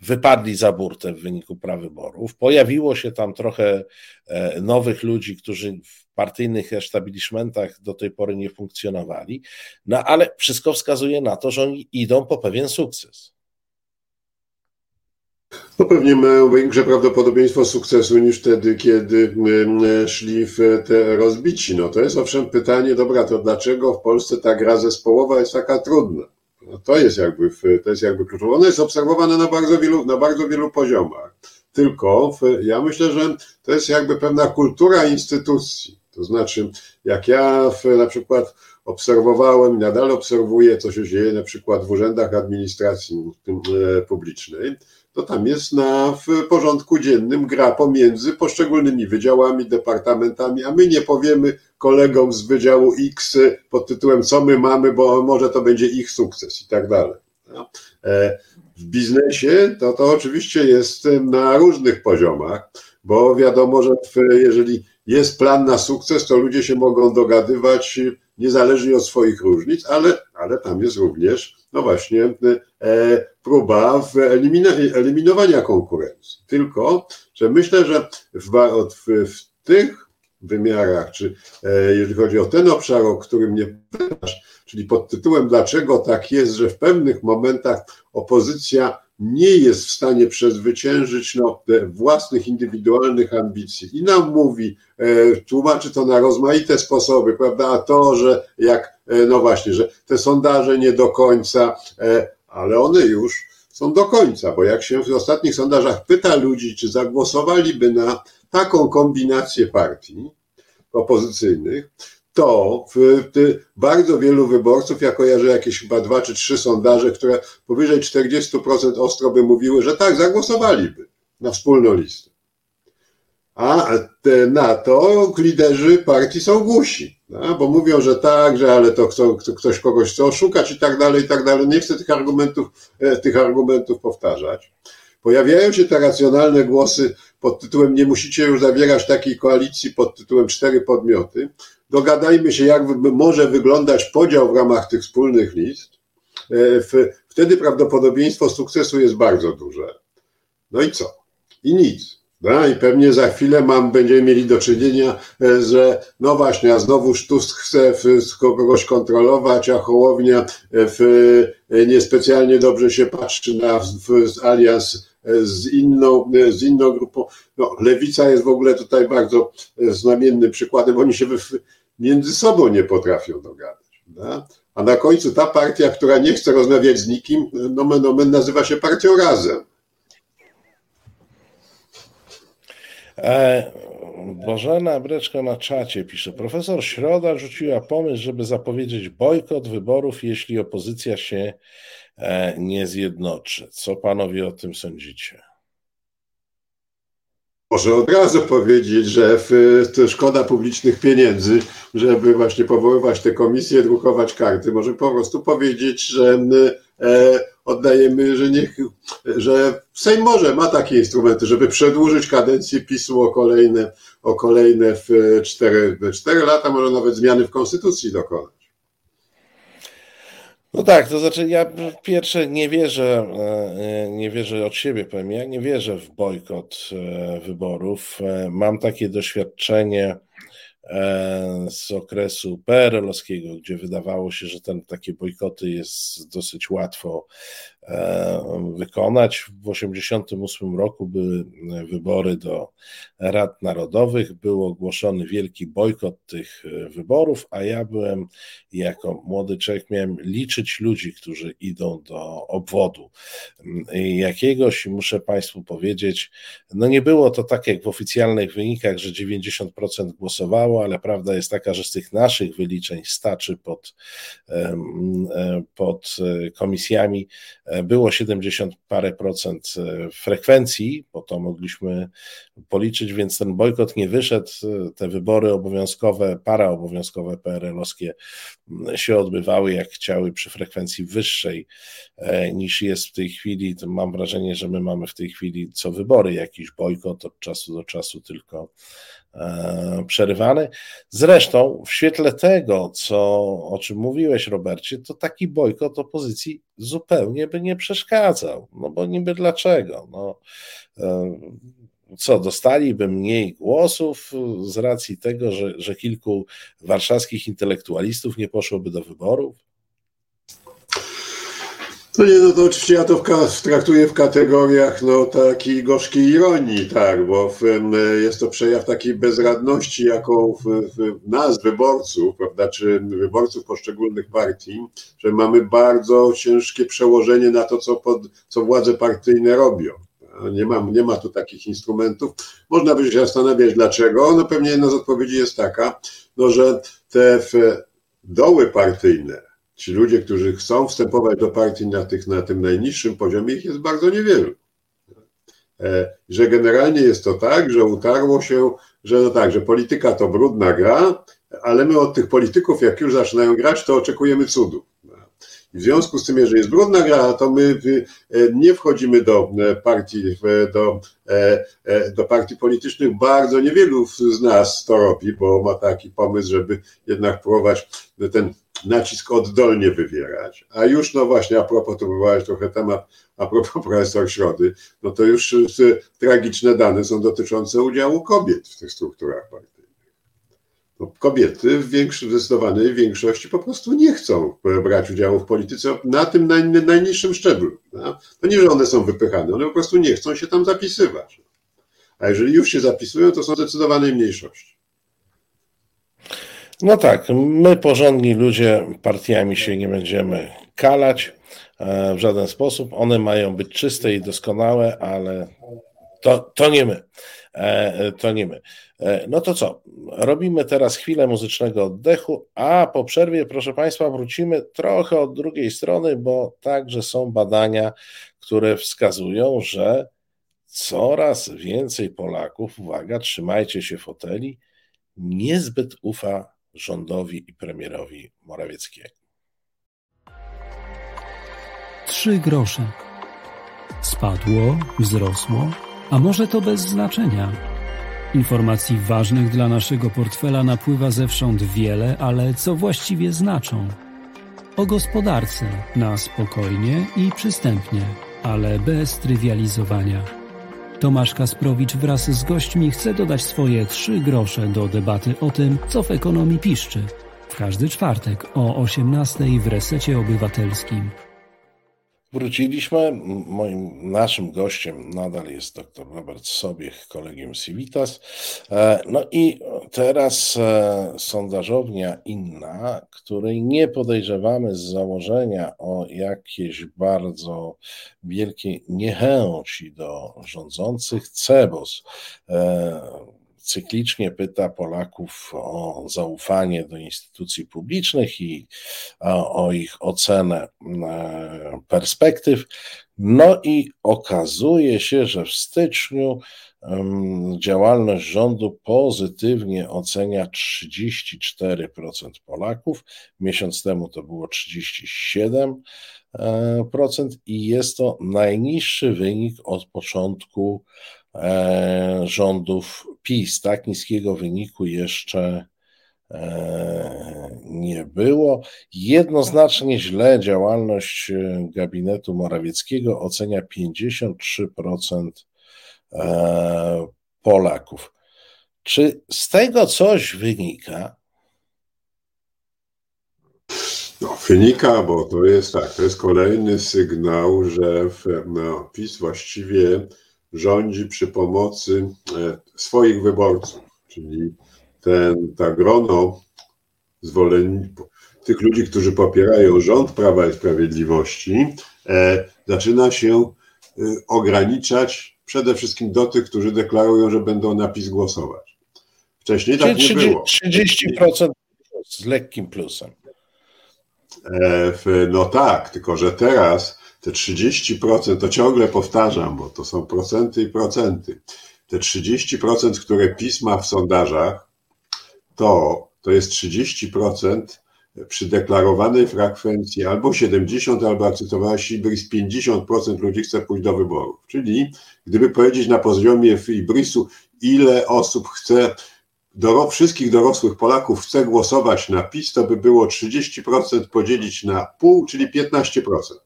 wypadli za burtę w wyniku prawyborów. Pojawiło się tam trochę e, nowych ludzi, którzy w partyjnych establishmentach do tej pory nie funkcjonowali, no ale wszystko wskazuje na to, że oni idą po pewien sukces. No pewnie większe prawdopodobieństwo sukcesu niż wtedy, kiedy szli w te rozbici. No to jest owszem pytanie, dobra, to dlaczego w Polsce ta gra zespołowa jest taka trudna? No to jest jakby, to jest jakby kluczowe. Ono jest obserwowane na bardzo wielu, na bardzo wielu poziomach. Tylko w, ja myślę, że to jest jakby pewna kultura instytucji. To znaczy, jak ja w, na przykład obserwowałem nadal obserwuję, co się dzieje na przykład w urzędach administracji e, publicznej, to tam jest na w porządku dziennym gra pomiędzy poszczególnymi wydziałami, departamentami, a my nie powiemy kolegom z Wydziału X pod tytułem co my mamy, bo może to będzie ich sukces i tak dalej. No. E, w biznesie to to oczywiście jest na różnych poziomach, bo wiadomo, że jeżeli jest plan na sukces, to ludzie się mogą dogadywać niezależnie od swoich różnic, ale, ale tam jest również, no właśnie, e, próba eliminowania konkurencji. Tylko, że myślę, że w, w, w tych wymiarach, czy e, jeżeli chodzi o ten obszar, o którym nie pytasz, czyli pod tytułem Dlaczego tak jest, że w pewnych momentach opozycja nie jest w stanie przezwyciężyć no, własnych indywidualnych ambicji. I nam mówi, e, tłumaczy to na rozmaite sposoby, prawda, a to, że jak, e, no właśnie, że te sondaże nie do końca, e, ale one już są do końca, bo jak się w ostatnich sondażach pyta ludzi, czy zagłosowaliby na taką kombinację partii opozycyjnych, to w, bardzo wielu wyborców, ja kojarzę jakieś chyba dwa czy trzy sondaże, które powyżej 40% ostro by mówiły, że tak, zagłosowaliby na wspólną listę. A te, na to liderzy partii są głusi, no, bo mówią, że tak, że ale to chcą, ktoś kogoś chce oszukać i tak dalej, i tak dalej. Nie chcę tych argumentów, e, tych argumentów powtarzać. Pojawiają się te racjonalne głosy pod tytułem nie musicie już zawierać takiej koalicji pod tytułem cztery podmioty, dogadajmy się, jak może wyglądać podział w ramach tych wspólnych list. E, wtedy prawdopodobieństwo sukcesu jest bardzo duże. No i co? I nic. No I pewnie za chwilę mam, będziemy mieli do czynienia, e, że no właśnie, a znowu Tusk chce kogoś kontrolować, a Hołownia e, w, niespecjalnie dobrze się patrzy na w, alians z inną, z inną grupą. No, lewica jest w ogóle tutaj bardzo znamiennym przykładem. Oni się między sobą nie potrafią dogadać. Da? A na końcu ta partia, która nie chce rozmawiać z nikim, nomen nomen nazywa się partią razem. E, Bożena Breczka na czacie pisze. Profesor Środa rzuciła pomysł, żeby zapowiedzieć bojkot wyborów, jeśli opozycja się nie zjednoczy. Co panowie o tym sądzicie? Może od razu powiedzieć, że to szkoda publicznych pieniędzy, żeby właśnie powoływać te komisje, drukować karty. Może po prostu powiedzieć, że e, oddajemy, że niech, że Sejm może ma takie instrumenty, żeby przedłużyć kadencję PiSu o kolejne, o kolejne w cztery, cztery lata, może nawet zmiany w konstytucji dokonać. No tak, to znaczy ja pierwsze nie wierzę, e, nie wierzę od siebie, powiem, ja nie wierzę w bojkot e, wyborów. E, mam takie doświadczenie z okresu PRL-owskiego, gdzie wydawało się, że ten, takie bojkoty jest dosyć łatwo E, wykonać. W 1988 roku były wybory do Rad Narodowych, był ogłoszony wielki bojkot tych e, wyborów, a ja byłem jako młody człowiek, miałem liczyć ludzi, którzy idą do obwodu jakiegoś i muszę Państwu powiedzieć, no nie było to tak jak w oficjalnych wynikach, że 90% głosowało, ale prawda jest taka, że z tych naszych wyliczeń staczy pod, e, pod komisjami było 70 parę procent e, frekwencji, bo to mogliśmy policzyć, więc ten bojkot nie wyszedł. Te wybory obowiązkowe, paraobowiązkowe PRL-owskie się odbywały jak chciały przy frekwencji wyższej e, niż jest w tej chwili. To mam wrażenie, że my mamy w tej chwili co wybory jakiś bojkot od czasu do czasu tylko E, przerywany. Zresztą w świetle tego, co, o czym mówiłeś, Robercie, to taki bojkot opozycji zupełnie by nie przeszkadzał. No bo niby dlaczego? No, e, co, dostaliby mniej głosów z racji tego, że, że kilku warszawskich intelektualistów nie poszłoby do wyborów? No nie, no to oczywiście ja to w, traktuję w kategoriach no, takiej gorzkiej ironii, tak, bo w, jest to przejaw takiej bezradności, jaką w, w nas, wyborców, prawda, czy wyborców poszczególnych partii, że mamy bardzo ciężkie przełożenie na to, co, pod, co władze partyjne robią. Nie ma, nie ma tu takich instrumentów. Można by się zastanawiać, dlaczego. No pewnie jedna z odpowiedzi jest taka, no, że te doły partyjne, ci ludzie, którzy chcą wstępować do partii na, tych, na tym najniższym poziomie, ich jest bardzo niewielu. E, że generalnie jest to tak, że utarło się, że no tak, że polityka to brudna gra, ale my od tych polityków, jak już zaczynają grać, to oczekujemy cudu. W związku z tym, jeżeli jest brudna gra, to my nie wchodzimy do partii, do, do partii politycznych. Bardzo niewielu z nas to robi, bo ma taki pomysł, żeby jednak próbować ten nacisk oddolnie wywierać. A już, no właśnie, a propos, to wywołałeś trochę temat, a propos profesor Środy, no to już tragiczne dane są dotyczące udziału kobiet w tych strukturach partyjnych. No, kobiety w większości, zdecydowanej większości po prostu nie chcą brać udziału w polityce na tym naj, najniższym szczeblu. No? To nie, że one są wypychane, one po prostu nie chcą się tam zapisywać. A jeżeli już się zapisują, to są zdecydowanej mniejszości. No tak, my porządni ludzie partiami się nie będziemy kalać e, w żaden sposób. One mają być czyste i doskonałe, ale to, to nie my. E, to nie my. E, no to co? Robimy teraz chwilę muzycznego oddechu, a po przerwie, proszę Państwa, wrócimy trochę od drugiej strony, bo także są badania, które wskazują, że coraz więcej Polaków, uwaga, trzymajcie się foteli, niezbyt ufa rządowi i premierowi Morawieckiego. Trzy grosze. Spadło, wzrosło, a może to bez znaczenia. Informacji ważnych dla naszego portfela napływa zewsząd wiele, ale co właściwie znaczą? O gospodarce na spokojnie i przystępnie, ale bez trywializowania. Tomasz Kasprowicz wraz z gośćmi chce dodać swoje trzy grosze do debaty o tym, co w ekonomii piszczy. W każdy czwartek o 18 w Resecie Obywatelskim. Wróciliśmy. Moim naszym gościem nadal jest dr Robert Sobiech, kolegium Civitas. E, no i teraz e, sondażownia inna, której nie podejrzewamy z założenia o jakieś bardzo wielkie niechęci do rządzących. CEBOS e, cyklicznie pyta Polaków o zaufanie do instytucji publicznych i o ich ocenę e, perspektyw. No i okazuje się, że w styczniu działalność rządu pozytywnie ocenia 34% Polaków. Miesiąc temu to było 37% i jest to najniższy wynik od początku rządów PiS. Tak niskiego wyniku jeszcze e, nie było. Jednoznacznie źle działalność e, gabinetu Morawieckiego ocenia 53% Polaków. Czy z tego coś wynika? No, wynika, bo to jest tak, to jest kolejny sygnał, że no, PiS właściwie rządzi przy pomocy e, swoich wyborców, czyli ten, ta grono zwolenników, tych ludzi, którzy popierają rząd Prawa i Sprawiedliwości, e, zaczyna się e, ograniczać przede wszystkim do tych, którzy deklarują, że będą na PiS głosować. Wcześniej tak nie było. 30% z lekkim plusem. No tak, tylko że teraz te 30% to ciągle powtarzam, bo to są procenty i procenty. Te 30%, które PiS ma w sondażach, to, to jest 30% przy deklarowanej frekwencji albo 70, albo akceptowała Ibris 50% ludzi chce pójść do wyborów. Czyli gdyby powiedzieć na poziomie Ibrisu, ile osób chce, do, wszystkich dorosłych Polaków chce głosować na PiS, to by było 30% podzielić na pół, czyli 15%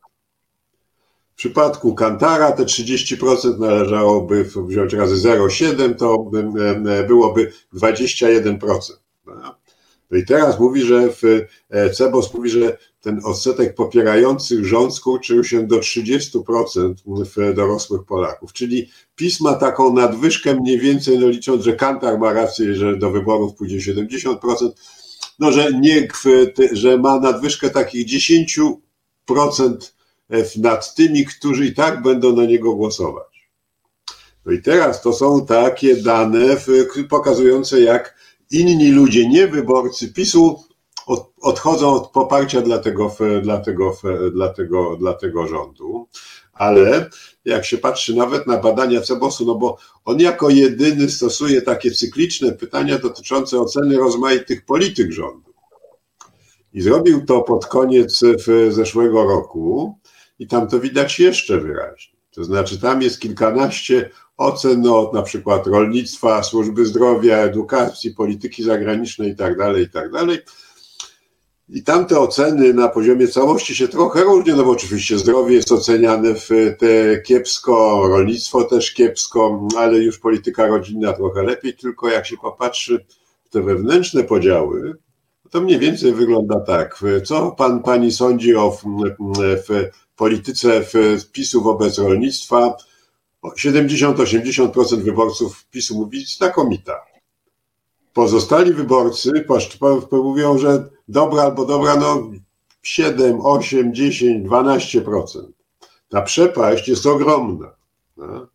przypadku Kantara te 30% należałoby wziąć razy 0,7, to byłoby 21%. No i teraz mówi, że w e, Cebos mówi, że ten odsetek popierających rząd skurczył się do 30% w dorosłych Polaków. Czyli PiS ma taką nadwyżkę mniej więcej, no licząc, że Kantar ma rację, że do wyborów pójdzie 70%, no że nie, że ma nadwyżkę takich 10% nad tymi, którzy i tak będą na niego głosować. No i teraz to są takie dane pokazujące, jak inni ludzie, nie wyborcy PiSu, odchodzą od poparcia dla tego, dla tego, dla tego, dla tego rządu. Ale jak się patrzy nawet na badania Cebosu, no bo on jako jedyny stosuje takie cykliczne pytania dotyczące oceny rozmaitych polityk rządu. I zrobił to pod koniec zeszłego roku i tam to widać jeszcze wyraźnie. To znaczy tam jest kilkanaście ocen od na przykład rolnictwa, służby zdrowia, edukacji, polityki zagranicznej itd., tak itd. Tak I tamte oceny na poziomie całości się trochę różnią, no bo oczywiście zdrowie jest oceniane w te kiepsko, rolnictwo też kiepsko, ale już polityka rodzinna trochę lepiej, tylko jak się popatrzy w te wewnętrzne podziały, to mniej więcej wygląda tak. Co pan, pani sądzi o w, w polityce PiSu wobec rolnictwa? 70-80% wyborców PiSu mówi znakomita. Pozostali wyborcy mówią, że dobra albo dobra, no 7, 8, 10, 12%. Ta przepaść jest ogromna. No.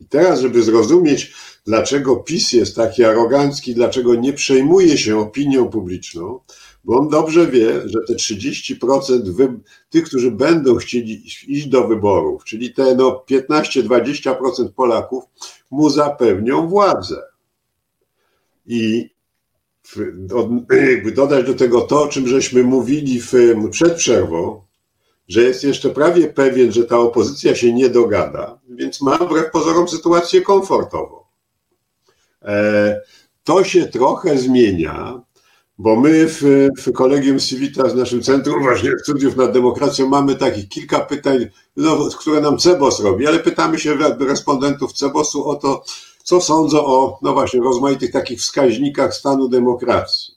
I teraz, żeby zrozumieć, dlaczego PiS jest taki arogancki, dlaczego nie przejmuje się opinią publiczną, bo on dobrze wie, że te 30% wy... tych, którzy będą chcieli iść do wyborów, czyli te no 15-20% Polaków, mu zapewnią władzę. I jakby dodać do tego to, o czym żeśmy mówili w, przed przerwą, że jest jeszcze prawie pewien, że ta opozycja się nie dogada, więc ma wbrew pozorom sytuację komfortową. E, to się trochę zmienia, bo my w, w Kolegium Civitas, w naszym Centrum właśnie Studiów nad Demokracją, mamy takich kilka pytań, no, które nam CEBOS robi, ale pytamy się respondentów CEBOSu o to, co sądzą o, no właśnie, rozmaitych takich wskaźnikach stanu demokracji.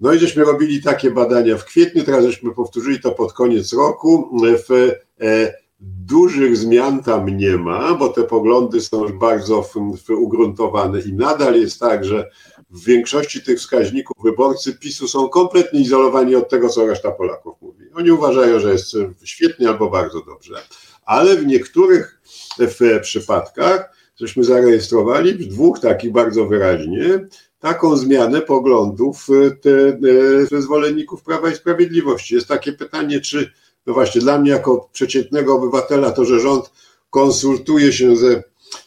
No i żeśmy robili takie badania w kwietniu, teraz żeśmy powtórzyli to pod koniec roku. W, e, dużych zmian tam nie ma, bo te poglądy są już bardzo w, w ugruntowane i nadal jest tak, że w większości tych wskaźników wyborcy PiSu są kompletnie izolowani od tego, co reszta Polaków mówi. Oni uważają, że jest świetnie albo bardzo dobrze, ale w niektórych w przypadkach, żeśmy zarejestrowali, w dwóch takich bardzo wyraźnie, taką zmianę poglądów te, te zwolenników Prawa i Sprawiedliwości. Jest takie pytanie, czy no właśnie dla mnie jako przeciętnego obywatela to, że rząd konsultuje się ze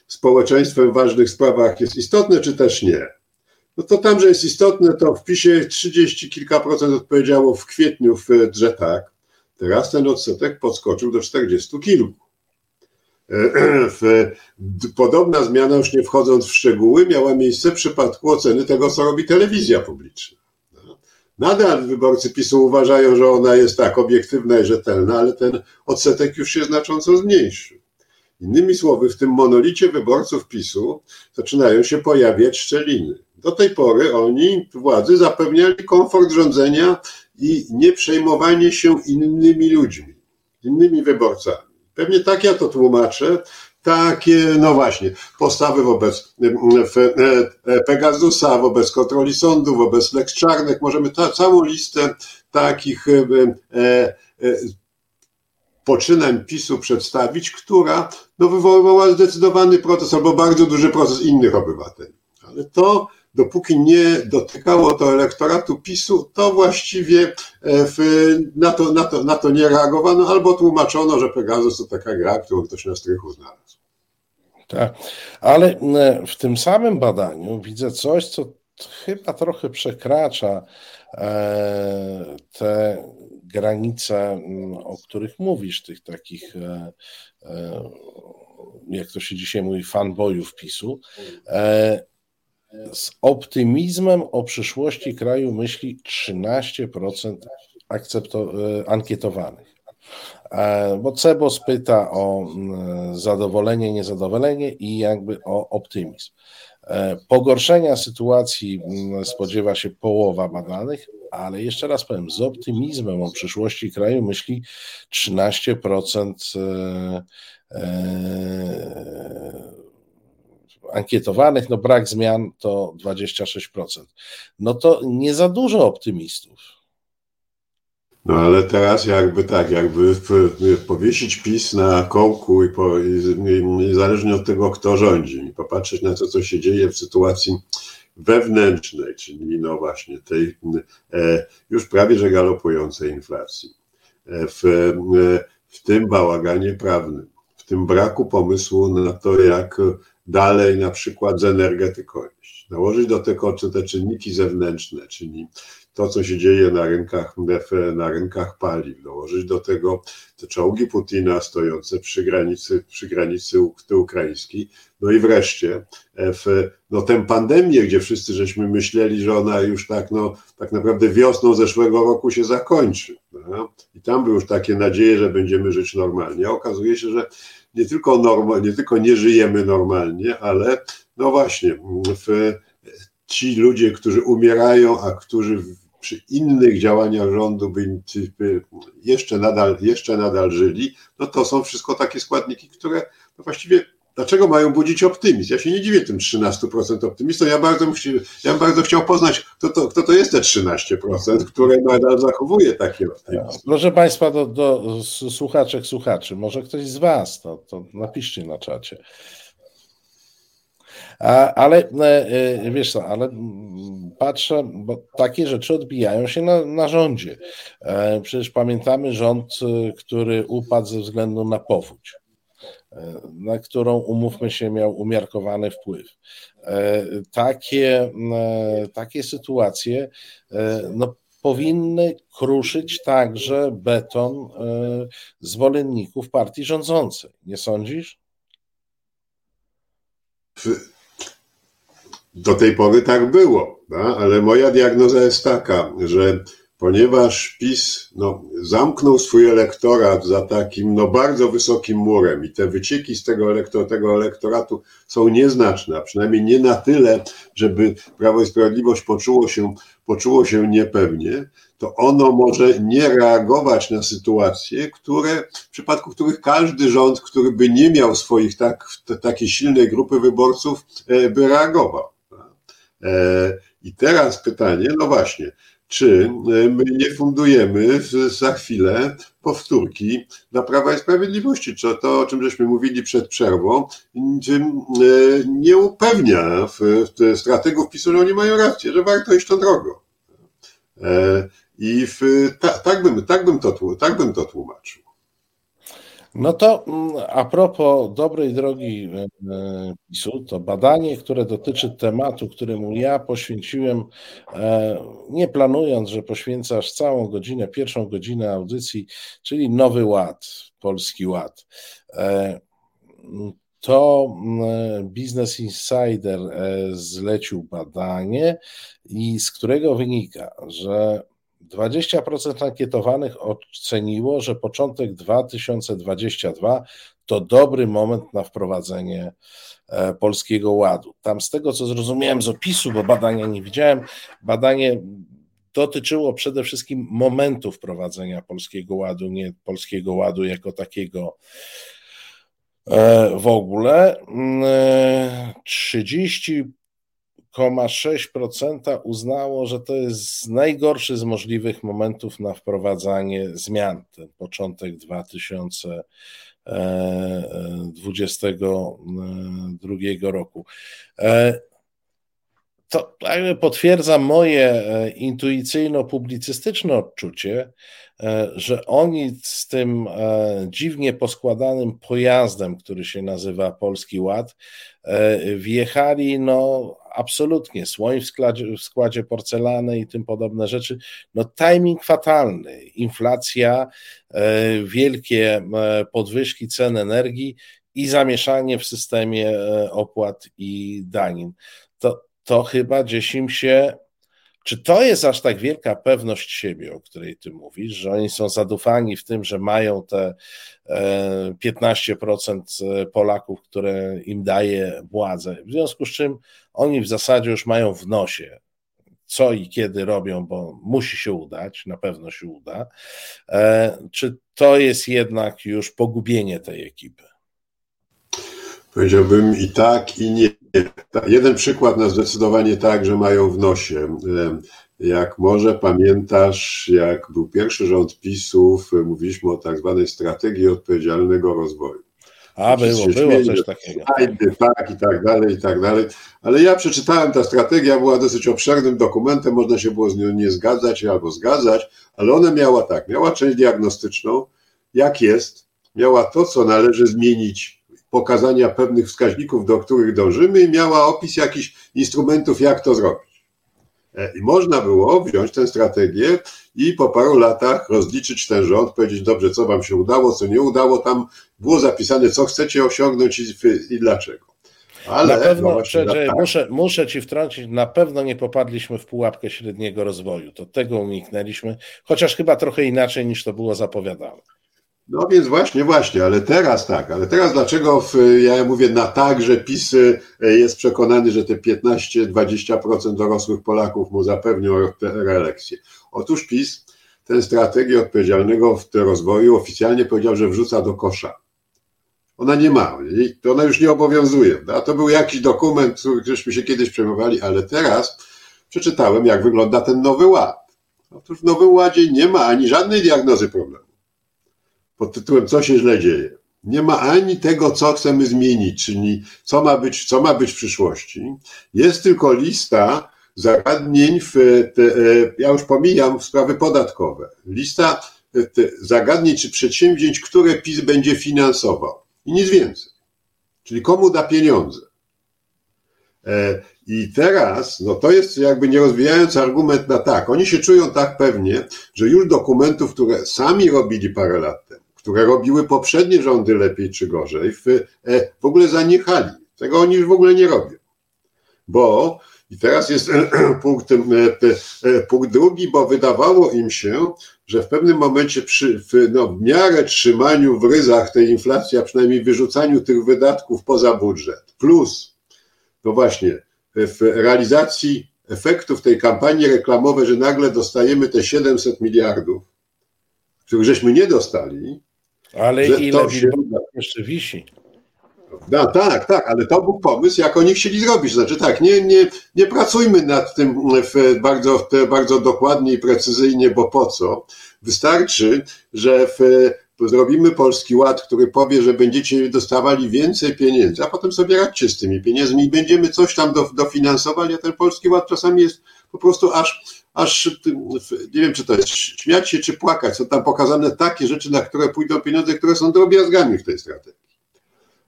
społeczeństwem w ważnych sprawach jest istotne, czy też nie? No to tam, że jest istotne, to w PiSie 30 kilka procent odpowiedziało w kwietniu, w, że tak. Teraz ten odsetek podskoczył do 40 kilku. Podobna zmiana, już nie wchodząc w szczegóły, miała miejsce w przypadku oceny tego, co robi telewizja publiczna. Nadal wyborcy PiSu uważają, że ona jest tak obiektywna i rzetelna, ale ten odsetek już się znacząco zmniejszył. Innymi słowy, w tym monolicie wyborców PiSu zaczynają się pojawiać szczeliny. Do tej pory oni, władzy, zapewniali komfort rządzenia i nie przejmowanie się innymi ludźmi, innymi wyborcami. Pewnie tak ja to tłumaczę, takie, no właśnie, postawy wobec e, Pegasusa, wobec kontroli sądu, wobec Lex Czarnek. Możemy ta, całą listę takich e, e, poczynań PiSu przedstawić, która no, wywoływała zdecydowany proces albo bardzo duży proces innych obywateli. Ale to dopóki nie dotykało to elektoratu PiSu, to właściwie w, na, to, na, to, na to nie reagowano albo tłumaczono, że Pegasus to taka gra, którą ktoś na strychu znalazł. Tak, ale e, w tym samym badaniu widzę coś, co chyba trochę przekracza e, te granice, o których mówisz, tych takich, e, jak to się dzisiaj mówi, fanboyów PiSu. Z optymizmem o przyszłości kraju myśli 13% akcepto- ankietowanych. E, bo CEBOS pyta o mm, zadowolenie, niezadowolenie i jakby o optymizm. E, pogorszenia sytuacji mm, spodziewa się połowa badanych, ale jeszcze raz powiem, z optymizmem o przyszłości kraju myśli 13% e, ankietowanych, no brak zmian to 26%. No to nie za dużo optymistów. No ale teraz jakby tak, jakby powiesić PiS na kołku i, po, niezależnie od tego, kto rządzi, i popatrzeć na to, co się dzieje w sytuacji wewnętrznej, czyli no właśnie tej e, już prawie że galopującej inflacji, e, w, e, w tym bałaganie prawnym, w tym braku pomysłu na to, jak dalej na przykład z energetyką iść. Nałożyć do tego te czynniki zewnętrzne, czyli to, co się dzieje na rynkach, na rynkach paliw, dołożyć do tego te czołgi Putina stojące przy granicy, przy granicy ukraińskiej, no i wreszcie w, no tę pandemię, gdzie wszyscy żeśmy myśleli, że ona już tak, no, tak naprawdę wiosną zeszłego roku się zakończy. I tam były już takie nadzieje, że będziemy żyć normalnie. A okazuje się, że nie tylko, norma, nie tylko nie żyjemy normalnie, ale no właśnie, w, ci ludzie, którzy umierają, a którzy przy innych działaniach rządu by, jeszcze, nadal, jeszcze nadal żyli, no to są wszystko takie składniki, które no właściwie Dlaczego mają budzić optymizm? Ja się nie dziwię tym 13% optymistą. Ja bardzo, ja bym bardzo chciał poznać, kto to, kto to jest te 13%, które nadal zachowuje takie optymizm. Proszę Państwa, do, do słuchaczek, słuchaczy, może ktoś z Was, to, to napiszcie na czacie. Ale e, e, wiesz co, ale patrzę, bo takie rzeczy odbijają się na, na rządzie. E, przecież pamiętamy rząd, który upadł ze względu na powódź na którą, umówmy się, miał umiarkowany wpływ. Takie, takie sytuacje no, powinny kruszyć także beton zwolenników partii rządzącej. Nie sądzisz? Do tej pory tak było, ale moja diagnoza jest taka, że ponieważ PiS no, zamknął swój elektorat za takim no, bardzo wysokim murem i te wycieki z tego, elektor, tego elektoratu są nieznaczne, a przynajmniej nie na tyle, żeby Prawo i Sprawiedliwość poczuło się, poczuło się niepewnie, to ono może nie reagować na sytuacje, które, w przypadku których każdy rząd, który by nie miał swoich tak, takiej silnej grupy wyborców, e, by reagował. E, I teraz pytanie, no właśnie, czy e, my nie fundujemy za chwilę powtórki dla Prawa i Sprawiedliwości, czy to, o czym żeśmy mówili przed przerwą, nie upewnia strategów PiSu, że oni mają rację, że warto iść tą drogą. I w, ta, tak, bym, tak, bym to, tak bym to tłumaczył. No to mm, a propos dobrej drogi e, e, PiSu, to badanie, które dotyczy tematu, któremu ja poświęciłem, e, nie planując, że poświęcasz całą godzinę, pierwszą godzinę audycji, czyli Nowy Ład, Polski Ład. To mm, Business Insider zlecił badanie i z którego wynika, że 20% ankietowanych oceniło, że początek 2022 to dobry moment na wprowadzenie e, polskiego ładu. Tam z tego, co zrozumiałem z opisu, bo badania nie widziałem, badanie dotyczyło przede wszystkim momentu wprowadzenia polskiego ładu, nie polskiego ładu jako takiego e, w ogóle. 30 mm, e, 6% uznało, że to jest najgorszy z możliwych momentów na wprowadzanie zmian, ten początek 2022 roku. E, to potwierdza moje e, intuicyjno-publicystyczne odczucie, e, że oni z tym dziwnie poskładanym pojazdem, który się nazywa Polski Ład, wjechali no absolutnie, słoń w składzie, w składzie porcelany i tym podobne rzeczy, no timing fatalny, inflacja, e, wielkie e, podwyżki cen energii i zamieszanie w systemie e, opłat i danin. To, to chyba gdzieś im się czy to jest aż tak wielka pewność siebie, o której ty mówisz, że oni są zadufani w tym, że mają te 15% e, Polaków, które im daje władzę, w związku z czym oni w zasadzie już mają w nosie, co i kiedy robią, bo musi się udać, na pewno się uda. E, czy to jest jednak już pogubienie tej ekipy? Powiedziałbym i tak, i nie. Jeden przykład na zdecydowanie tak, że mają w nosie. Jak może pamiętasz, jak był pierwszy rząd PiSów, mówiliśmy o tak zwanej strategii odpowiedzialnego rozwoju. A, było, było coś takiego. Tak, i tak dalej, i tak dalej. Ale ja przeczytałem, ta strategia była dosyć obszernym dokumentem, można się było z nią nie zgadzać albo zgadzać, ale ona miała tak, miała część diagnostyczną, jak jest, miała to, co należy zmienić pokazania pewnych wskaźników, do których dążymy i miała opis jakichś instrumentów, jak to zrobić. E, I można było wziąć tę strategię i po paru latach rozliczyć ten rząd, powiedzieć, dobrze, co wam się udało, co nie udało. Tam było zapisane, co chcecie osiągnąć i, i dlaczego. Ale na pewno, no że muszę, muszę ci wtrącić, na pewno nie popadliśmy w pułapkę średniego rozwoju. To tego uniknęliśmy, chociaż chyba trochę inaczej niż to było zapowiadane. No więc właśnie, właśnie, ale teraz tak, ale teraz dlaczego w, ja mówię na tak, że PiS y, jest przekonany, że te 15-20% dorosłych Polaków mu zapewnią reelekcję. Otóż PiS tę strategię odpowiedzialnego w rozwoju oficjalnie powiedział, że wrzuca do kosza. Ona nie ma, ona już nie obowiązuje. A to był jakiś dokument, żeśmy się kiedyś przejmowali, ale teraz przeczytałem, jak wygląda ten nowy ład. Otóż w nowym ładzie nie ma ani żadnej diagnozy problemu pod tytułem Co się źle dzieje. Nie ma ani tego, co chcemy zmienić, czyli co ma być, co ma być w przyszłości. Jest tylko lista zagadnień, w te, e, ja już pomijam sprawy podatkowe. Lista zagadnień czy przedsięwzięć, które PiS będzie finansował. I nic więcej. Czyli komu da pieniądze. E, I teraz, no to jest jakby nie rozwijając argument na tak. Oni się czują tak pewnie, że już dokumentów, które sami robili parę lat które robiły poprzednie rządy lepiej czy gorzej, w, e, w ogóle zaniechali. Tego oni już w ogóle nie robią. Bo, i teraz jest punkt, e, punkt drugi, bo wydawało im się, że w pewnym momencie przy w, no, w miarę trzymaniu w ryzach tej inflacji, a przynajmniej wyrzucaniu tych wydatków poza budżet, plus, no właśnie, w realizacji efektów tej kampanii reklamowej, że nagle dostajemy te 700 miliardów, których żeśmy nie dostali, ale ile się... jeszcze wisi? No, tak, tak, ale to był pomysł, jak oni chcieli zrobić. Znaczy tak, nie, nie, nie pracujmy nad tym w bardzo, w bardzo dokładnie i precyzyjnie, bo po co? Wystarczy, że w, zrobimy Polski Ład, który powie, że będziecie dostawali więcej pieniędzy, a potem sobie radźcie z tymi pieniędzmi i będziemy coś tam do, dofinansowali, a ten Polski Ład czasami jest po prostu aż aż nie wiem, czy to jest śmiać się, czy płakać. Są tam pokazane takie rzeczy, na które pójdą pieniądze, które są drobiazgami w tej strategii.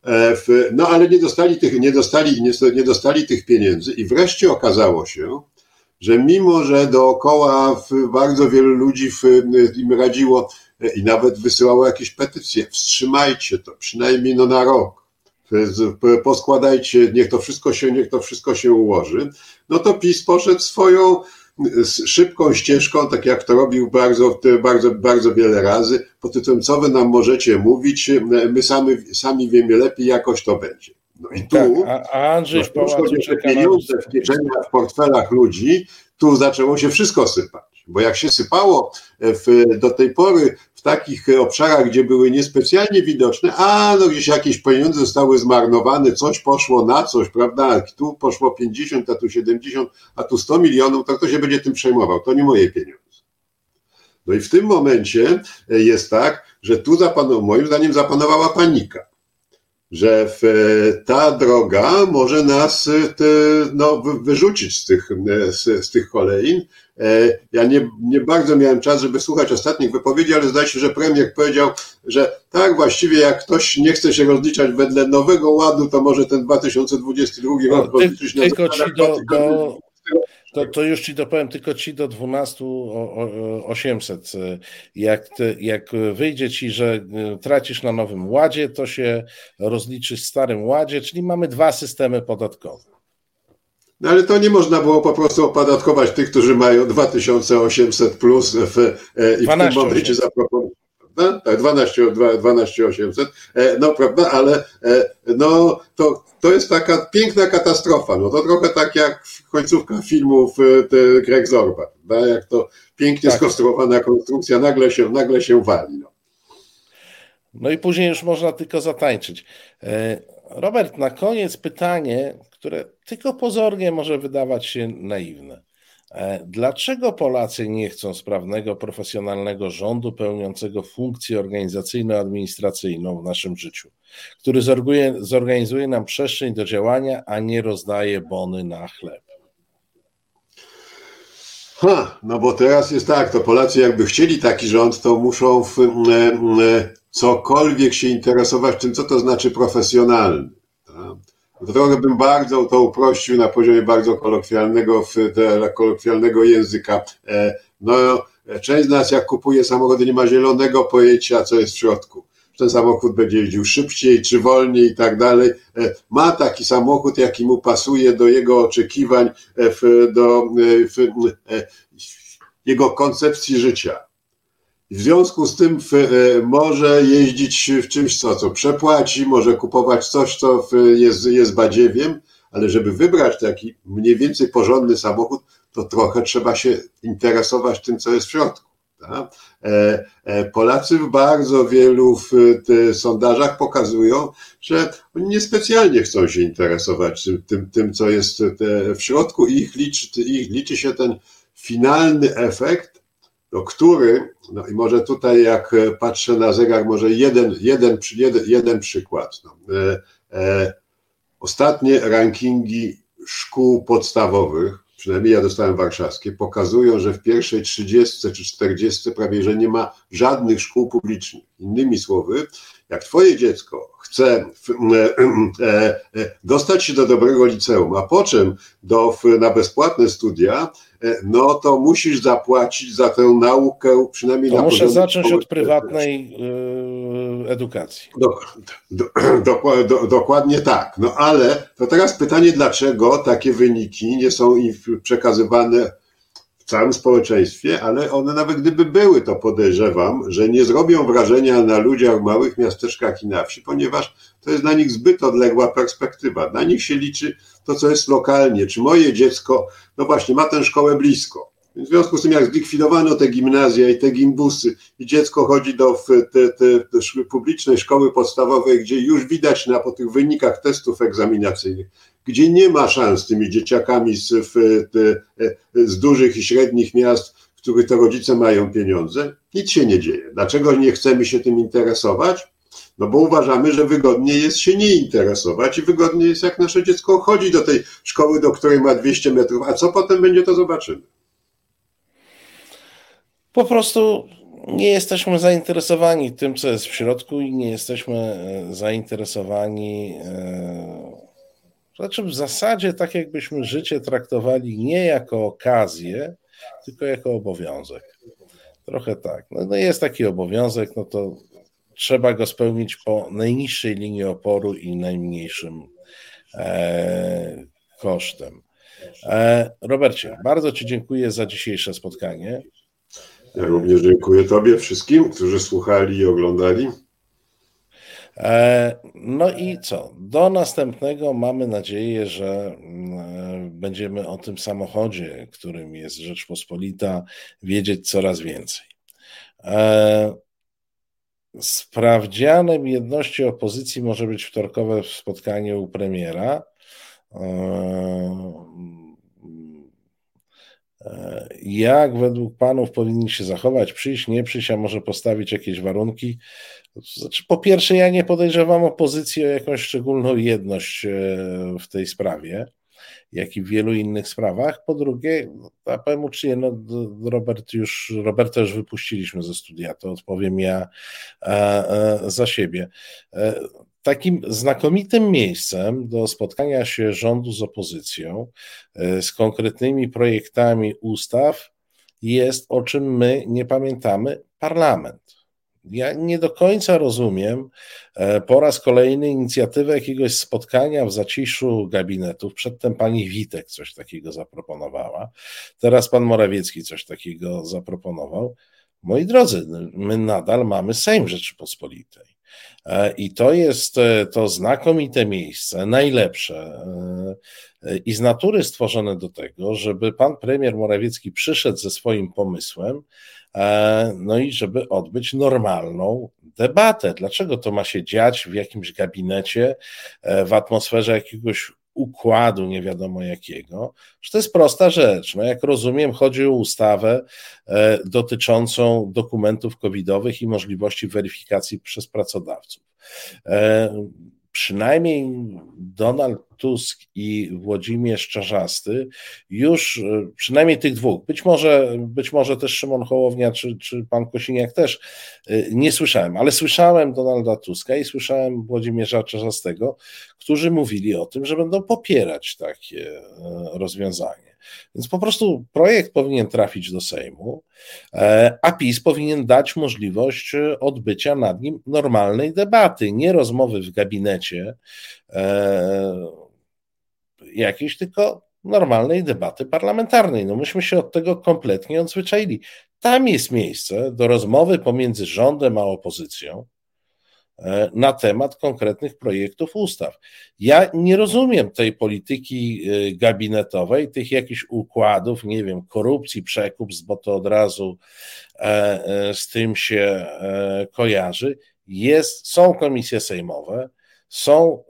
E, no ale nie dostali tych, nie dostali, nie dostali tych pieniędzy i wreszcie okazało się, że mimo, że dookoła bardzo wielu ludzi im radziło e, i nawet wysyłało jakieś petycje, wstrzymajcie to, przynajmniej no na rok, poskładajcie, niech to wszystko się, niech to wszystko się ułoży, no to PiS poszedł swoją szybką ścieżką, tak jak to robił bardzo, bardzo, bardzo wiele razy, pod tytułem, co wy nam możecie mówić, my sami, sami wiemy lepiej, jakoś to będzie. No i tu, tak, a, Andrzej no, pieniądze w kieszeniach, w portfelach ludzi, tu zaczęło się wszystko sypać. Bo jak się sypało w, do tej pory w takich obszarach, gdzie były niespecjalnie widoczne, a no gdzieś jakieś pieniądze zostały zmarnowane, coś poszło na coś, prawda? Tu poszło 50, a tu 70, a tu 100 milionów, to kto się będzie tym przejmował? To nie moje pieniądze. No i w tym momencie jest tak, że tu zapanow- moim zdaniem zapanowała panika że ta droga może nas te, no, wyrzucić z tych, z, z tych. E, ja nie, nie bardzo miałem czas, żeby słuchać ostatnich wypowiedzi, ale zdaje się, że premier powiedział, że tak, właściwie jak ktoś nie chce się rozliczać wedle nowego ładu, to może ten 2022 rok no, rozliczyć na Tylko ci do, do, to, to już ci dopowiem, tylko ci do 12 800. Jak, jak wyjdzie ci, że e, tracisz na nowym ładzie, to się rozliczysz w starym ładzie, czyli mamy dwa systemy podatkowe. No ale to nie można było po prostu opodatkować tych, którzy mają 2800 plus w, e, i w tym momencie zaproponować. Tak, 12, 12 800, no prawda, ale e, no to, to jest taka piękna katastrofa, no to trochę tak jak końcówka filmów e, Greg Zorba, prawda? jak to pięknie tak. skonstruowana konstrukcja nagle się, nagle się wali. No. no i później już można tylko zatańczyć. Robert, na koniec pytanie, które tylko pozornie może wydawać się naiwne. E, dlaczego Polacy nie chcą sprawnego, profesjonalnego rządu pełniącego funkcję organizacyjno-administracyjną w naszym życiu, który zorganizuje nam przestrzeń do działania, a nie rozdaje bony na chleb? Ha, no bo teraz jest tak, to Polacy jakby chcieli taki rząd, to muszą w, e, e, cokolwiek się interesować tym, co to znaczy profesjonalny. Trochę bym bardzo to uprościł na poziomie bardzo kolokwialnego, kolokwialnego języka. E, no, część z nas jak kupuje samochody nie ma zielonego pojęcia, co jest w środku ten samochód będzie jeździł szybciej czy wolniej i tak dalej. E, ma taki samochód, jaki mu pasuje do jego oczekiwań, e, do jego koncepcji życia. W związku z tym może jeździć w czymś, co, co przepłaci, może kupować coś, co jest, jest badziewiem, ale żeby wybrać taki mniej więcej porządny samochód, to trochę trzeba się interesować tym, co jest w środku. Tak? E, e, Polacy w bardzo wielu w sondażach pokazują, że oni niespecjalnie chcą się interesować tym, tym, tym co jest w środku i ich liczy, ich liczy się ten finalny efekt, no, który, no i może tutaj jak patrzę na zegar, może jeden, jeden, jeden, jeden przykład. No, e, e, ostatnie rankingi szkół podstawowych przynajmniej ja dostałem warszawskie, pokazują, że w pierwszej 30 czy 40 prawie, że nie ma żadnych szkół publicznych. Innymi słowy, jak twoje dziecko chce e, e, e, dostać się do dobrego liceum, a po czym do, na bezpłatne studia, no to musisz zapłacić za tę naukę przynajmniej to na muszę zacząć od prywatnej edukacji. Do, do, do, dokładnie tak. No ale to teraz pytanie, dlaczego takie wyniki nie są przekazywane całym społeczeństwie, ale one nawet gdyby były, to podejrzewam, że nie zrobią wrażenia na ludziach w małych miasteczkach i na wsi, ponieważ to jest dla nich zbyt odległa perspektywa. Dla nich się liczy to, co jest lokalnie. Czy moje dziecko, no właśnie, ma tę szkołę blisko. W związku z tym, jak zlikwidowano te gimnazja i te gimbusy i dziecko chodzi do te, te, te publicznej szkoły podstawowej, gdzie już widać na, po tych wynikach testów egzaminacyjnych, gdzie nie ma szans tymi dzieciakami z, te, z dużych i średnich miast, w których to rodzice mają pieniądze, nic się nie dzieje. Dlaczego nie chcemy się tym interesować? No bo uważamy, że wygodnie jest się nie interesować i wygodnie jest, jak nasze dziecko chodzi do tej szkoły, do której ma 200 metrów, a co potem będzie, to zobaczymy. Po prostu nie jesteśmy zainteresowani tym, co jest w środku i nie jesteśmy e, zainteresowani. E, znaczy, w zasadzie tak, jakbyśmy życie traktowali nie jako okazję, tylko jako obowiązek. Trochę tak. No, no jest taki obowiązek, no to trzeba go spełnić po najniższej linii oporu i najmniejszym e, kosztem. Robercie, bardzo Ci dziękuję za dzisiejsze spotkanie. Ja również dziękuję Tobie, wszystkim, którzy słuchali i oglądali. E, no i co? Do następnego mamy nadzieję, że mm, będziemy o tym samochodzie, którym jest Rzeczpospolita, wiedzieć coraz więcej. E, sprawdzianem jedności opozycji może być wtorkowe spotkanie u premiera. Jak według panów powinni się zachować? Przyjść, nie przyjść, a może postawić jakieś warunki? Znaczy, po pierwsze, ja nie podejrzewam opozycji o jakąś szczególną jedność e, w tej sprawie, jak i w wielu innych sprawach. Po drugie, a powiem uczciwie, no, Robert już, Roberta już wypuściliśmy ze studia, to odpowiem ja e, e, za siebie. Takim znakomitym miejscem do spotkania się rządu z opozycją, z konkretnymi projektami ustaw, jest, o czym my nie pamiętamy, parlament. Ja nie do końca rozumiem e, po raz kolejny inicjatywę jakiegoś spotkania w zaciszu gabinetów. Przedtem pani Witek coś takiego zaproponowała, teraz pan Morawiecki coś takiego zaproponował. Moi drodzy, my nadal mamy Sejm Rzeczypospolitej. E, I to jest e, to znakomite miejsce, najlepsze i z natury stworzone do tego, żeby pan premier Morawiecki przyszedł ze swoim pomysłem, E, no i żeby odbyć normalną debatę. Dlaczego to ma się dziać w jakimś gabinecie, e, w atmosferze jakiegoś układu nie wiadomo jakiego, że to jest prosta rzecz. No jak rozumiem, chodzi o ustawę e, dotyczącą dokumentów covidowych i możliwości weryfikacji przez pracodawców. Przynajmniej Donald Tusk i Włodzimierz Czarzasty już, e, przynajmniej tych dwóch, być może, być może też Szymon Hołownia czy, czy pan Kosiniak też, e, nie słyszałem, ale słyszałem Donalda Tuska i słyszałem Włodzimierza Czarzastego, którzy mówili o tym, że będą popierać takie e, rozwiązanie. Więc po prostu projekt powinien trafić do Sejmu, e, a PiS powinien dać możliwość e, odbycia nad nim normalnej debaty, nie rozmowy w gabinecie e, jakiejś, tylko normalnej debaty parlamentarnej. No myśmy się od tego kompletnie odzwyczaili. Tam jest miejsce do rozmowy pomiędzy rządem a opozycją. E, na temat konkretnych projektów ustaw. Ja nie rozumiem tej polityki e, gabinetowej, tych jakichś układów, nie wiem, korupcji, przekup, bo to od razu e, z tym się kojarzy. Jest, są komisje sejmowe, są,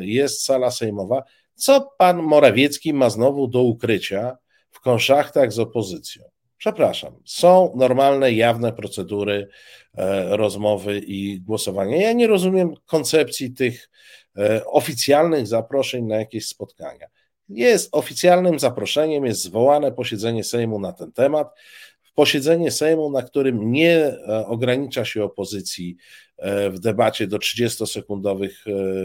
jest sala sejmowa. Co pan Morawiecki ma znowu do ukrycia w konszachtach z opozycją? Przepraszam, są normalne, jawne procedury e, rozmowy i głosowania. Ja nie rozumiem koncepcji tych e, oficjalnych zaproszeń na jakieś spotkania. Jest oficjalnym zaproszeniem, jest zwołane posiedzenie Sejmu na ten temat. Posiedzenie Sejmu, na którym nie e, ogranicza się opozycji w debacie do 30-sekundowych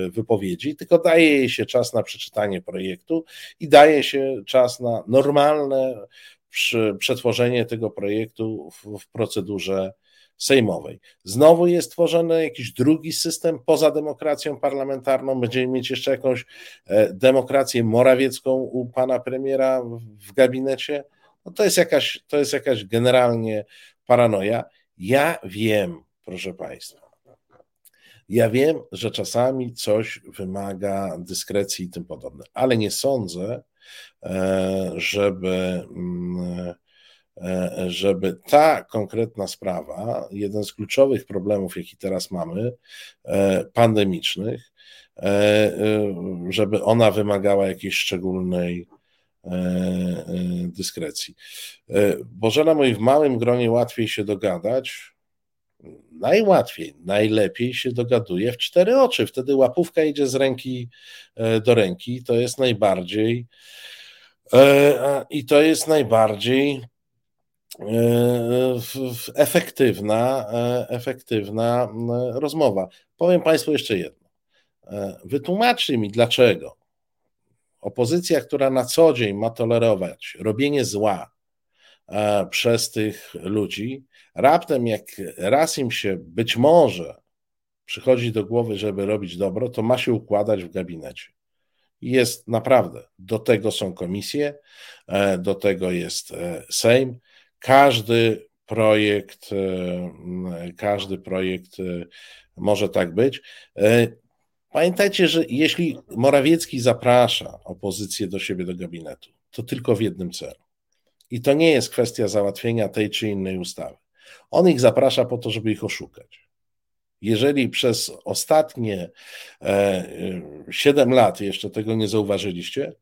wypowiedzi, tylko daje jej się czas na przeczytanie projektu i daje się czas na normalne przetworzenie tego projektu w, w procedurze sejmowej. Znowu jest tworzony jakiś drugi system poza demokracją parlamentarną. Będziemy mieć jeszcze jakąś e, demokrację morawiecką u pana premiera w gabinecie. No to, jest jakaś, to jest jakaś generalnie paranoja. Ja wiem, proszę państwa, ja wiem, że czasami coś wymaga dyskrecji i tym podobne, ale nie sądzę, żeby, mm, e, żeby ta konkretna sprawa, jeden z kluczowych problemów, jaki teraz mamy, e, pandemicznych, żeby ona wymagała jakiejś szczególnej dyskrecji. Bożena mówi, w małym gronie łatwiej się dogadać, najłatwiej, najlepiej się dogaduje w cztery oczy. Wtedy łapówka idzie z ręki do ręki. To jest najbardziej E, I to jest najbardziej e, efektywna, e, efektywna rozmowa. Powiem Państwu jeszcze jedno. Wytłumaczcie mi, dlaczego opozycja, która na co dzień ma tolerować robienie zła przez tych ludzi, raptem jak raz im się być może przychodzi do głowy, żeby robić dobro, to ma się układać w gabinecie jest naprawdę, do tego są komisje, e, do tego jest e, Sejm. Każdy projekt, e, każdy projekt może tak być. Pamiętajcie, że jeśli Morawiecki zaprasza opozycję do siebie do gabinetu, to tylko w jednym celu. I to nie jest kwestia załatwienia tej czy innej ustawy. On ich zaprasza po to, żeby ich oszukać. Jeżeli przez ostatnie 7 e, lat jeszcze tego nie zauważyliście,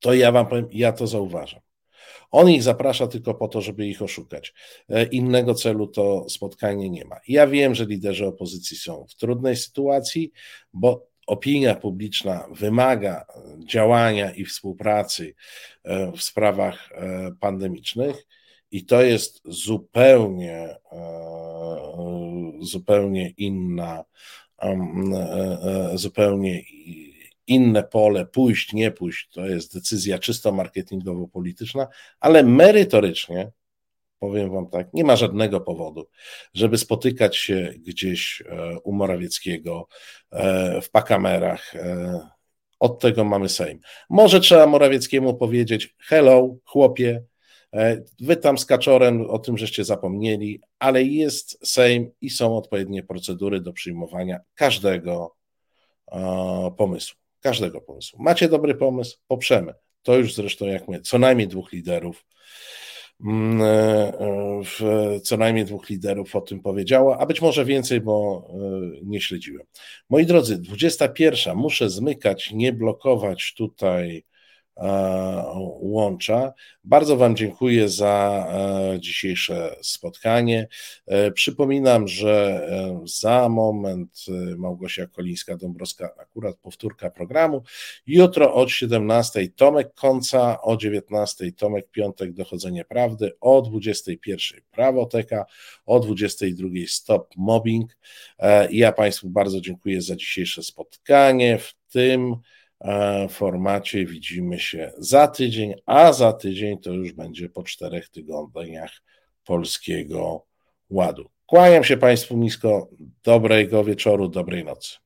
to ja wam powiem, ja to zauważam. On ich zaprasza tylko po to, żeby ich oszukać. E, innego celu to spotkanie nie ma. Ja wiem, że liderzy opozycji są w trudnej sytuacji, bo opinia publiczna wymaga działania i współpracy e, w sprawach pandemicznych i to jest zupełnie, e, zupełnie inna, e, e, zupełnie inne pole, pójść, nie pójść, to jest decyzja czysto marketingowo-polityczna, ale merytorycznie, powiem Wam tak, nie ma żadnego powodu, żeby spotykać się gdzieś u Morawieckiego w pakamerach. Od tego mamy Sejm. Może trzeba Morawieckiemu powiedzieć: hello, chłopie, E, wy tam z Kaczorem o tym żeście zapomnieli, ale jest Sejm i są odpowiednie procedury do przyjmowania każdego e, pomysłu. Każdego pomysłu. Macie dobry pomysł? Poprzemy. To już zresztą, jak my, co najmniej dwóch liderów, e, co najmniej dwóch liderów o tym powiedziało, a być może więcej, bo nie śledziłem. Moi drodzy, 21. Muszę zmykać, nie blokować tutaj łącza. Bardzo Wam dziękuję za dzisiejsze spotkanie. Przypominam, że za moment Małgosia Kolińska-Dąbrowska, akurat powtórka programu. Jutro od 17 Tomek Konca, o 19 Tomek Piątek Dochodzenie Prawdy, o 21 Prawoteka, o 22 Stop Mobbing. Ja Państwu bardzo dziękuję za dzisiejsze spotkanie. W tym E, formacie widzimy się za tydzień, a za tydzień to już będzie po czterech tygodniach Polskiego Ładu. Kłaniam się Państwu nisko, dobrego wieczoru, dobrej nocy.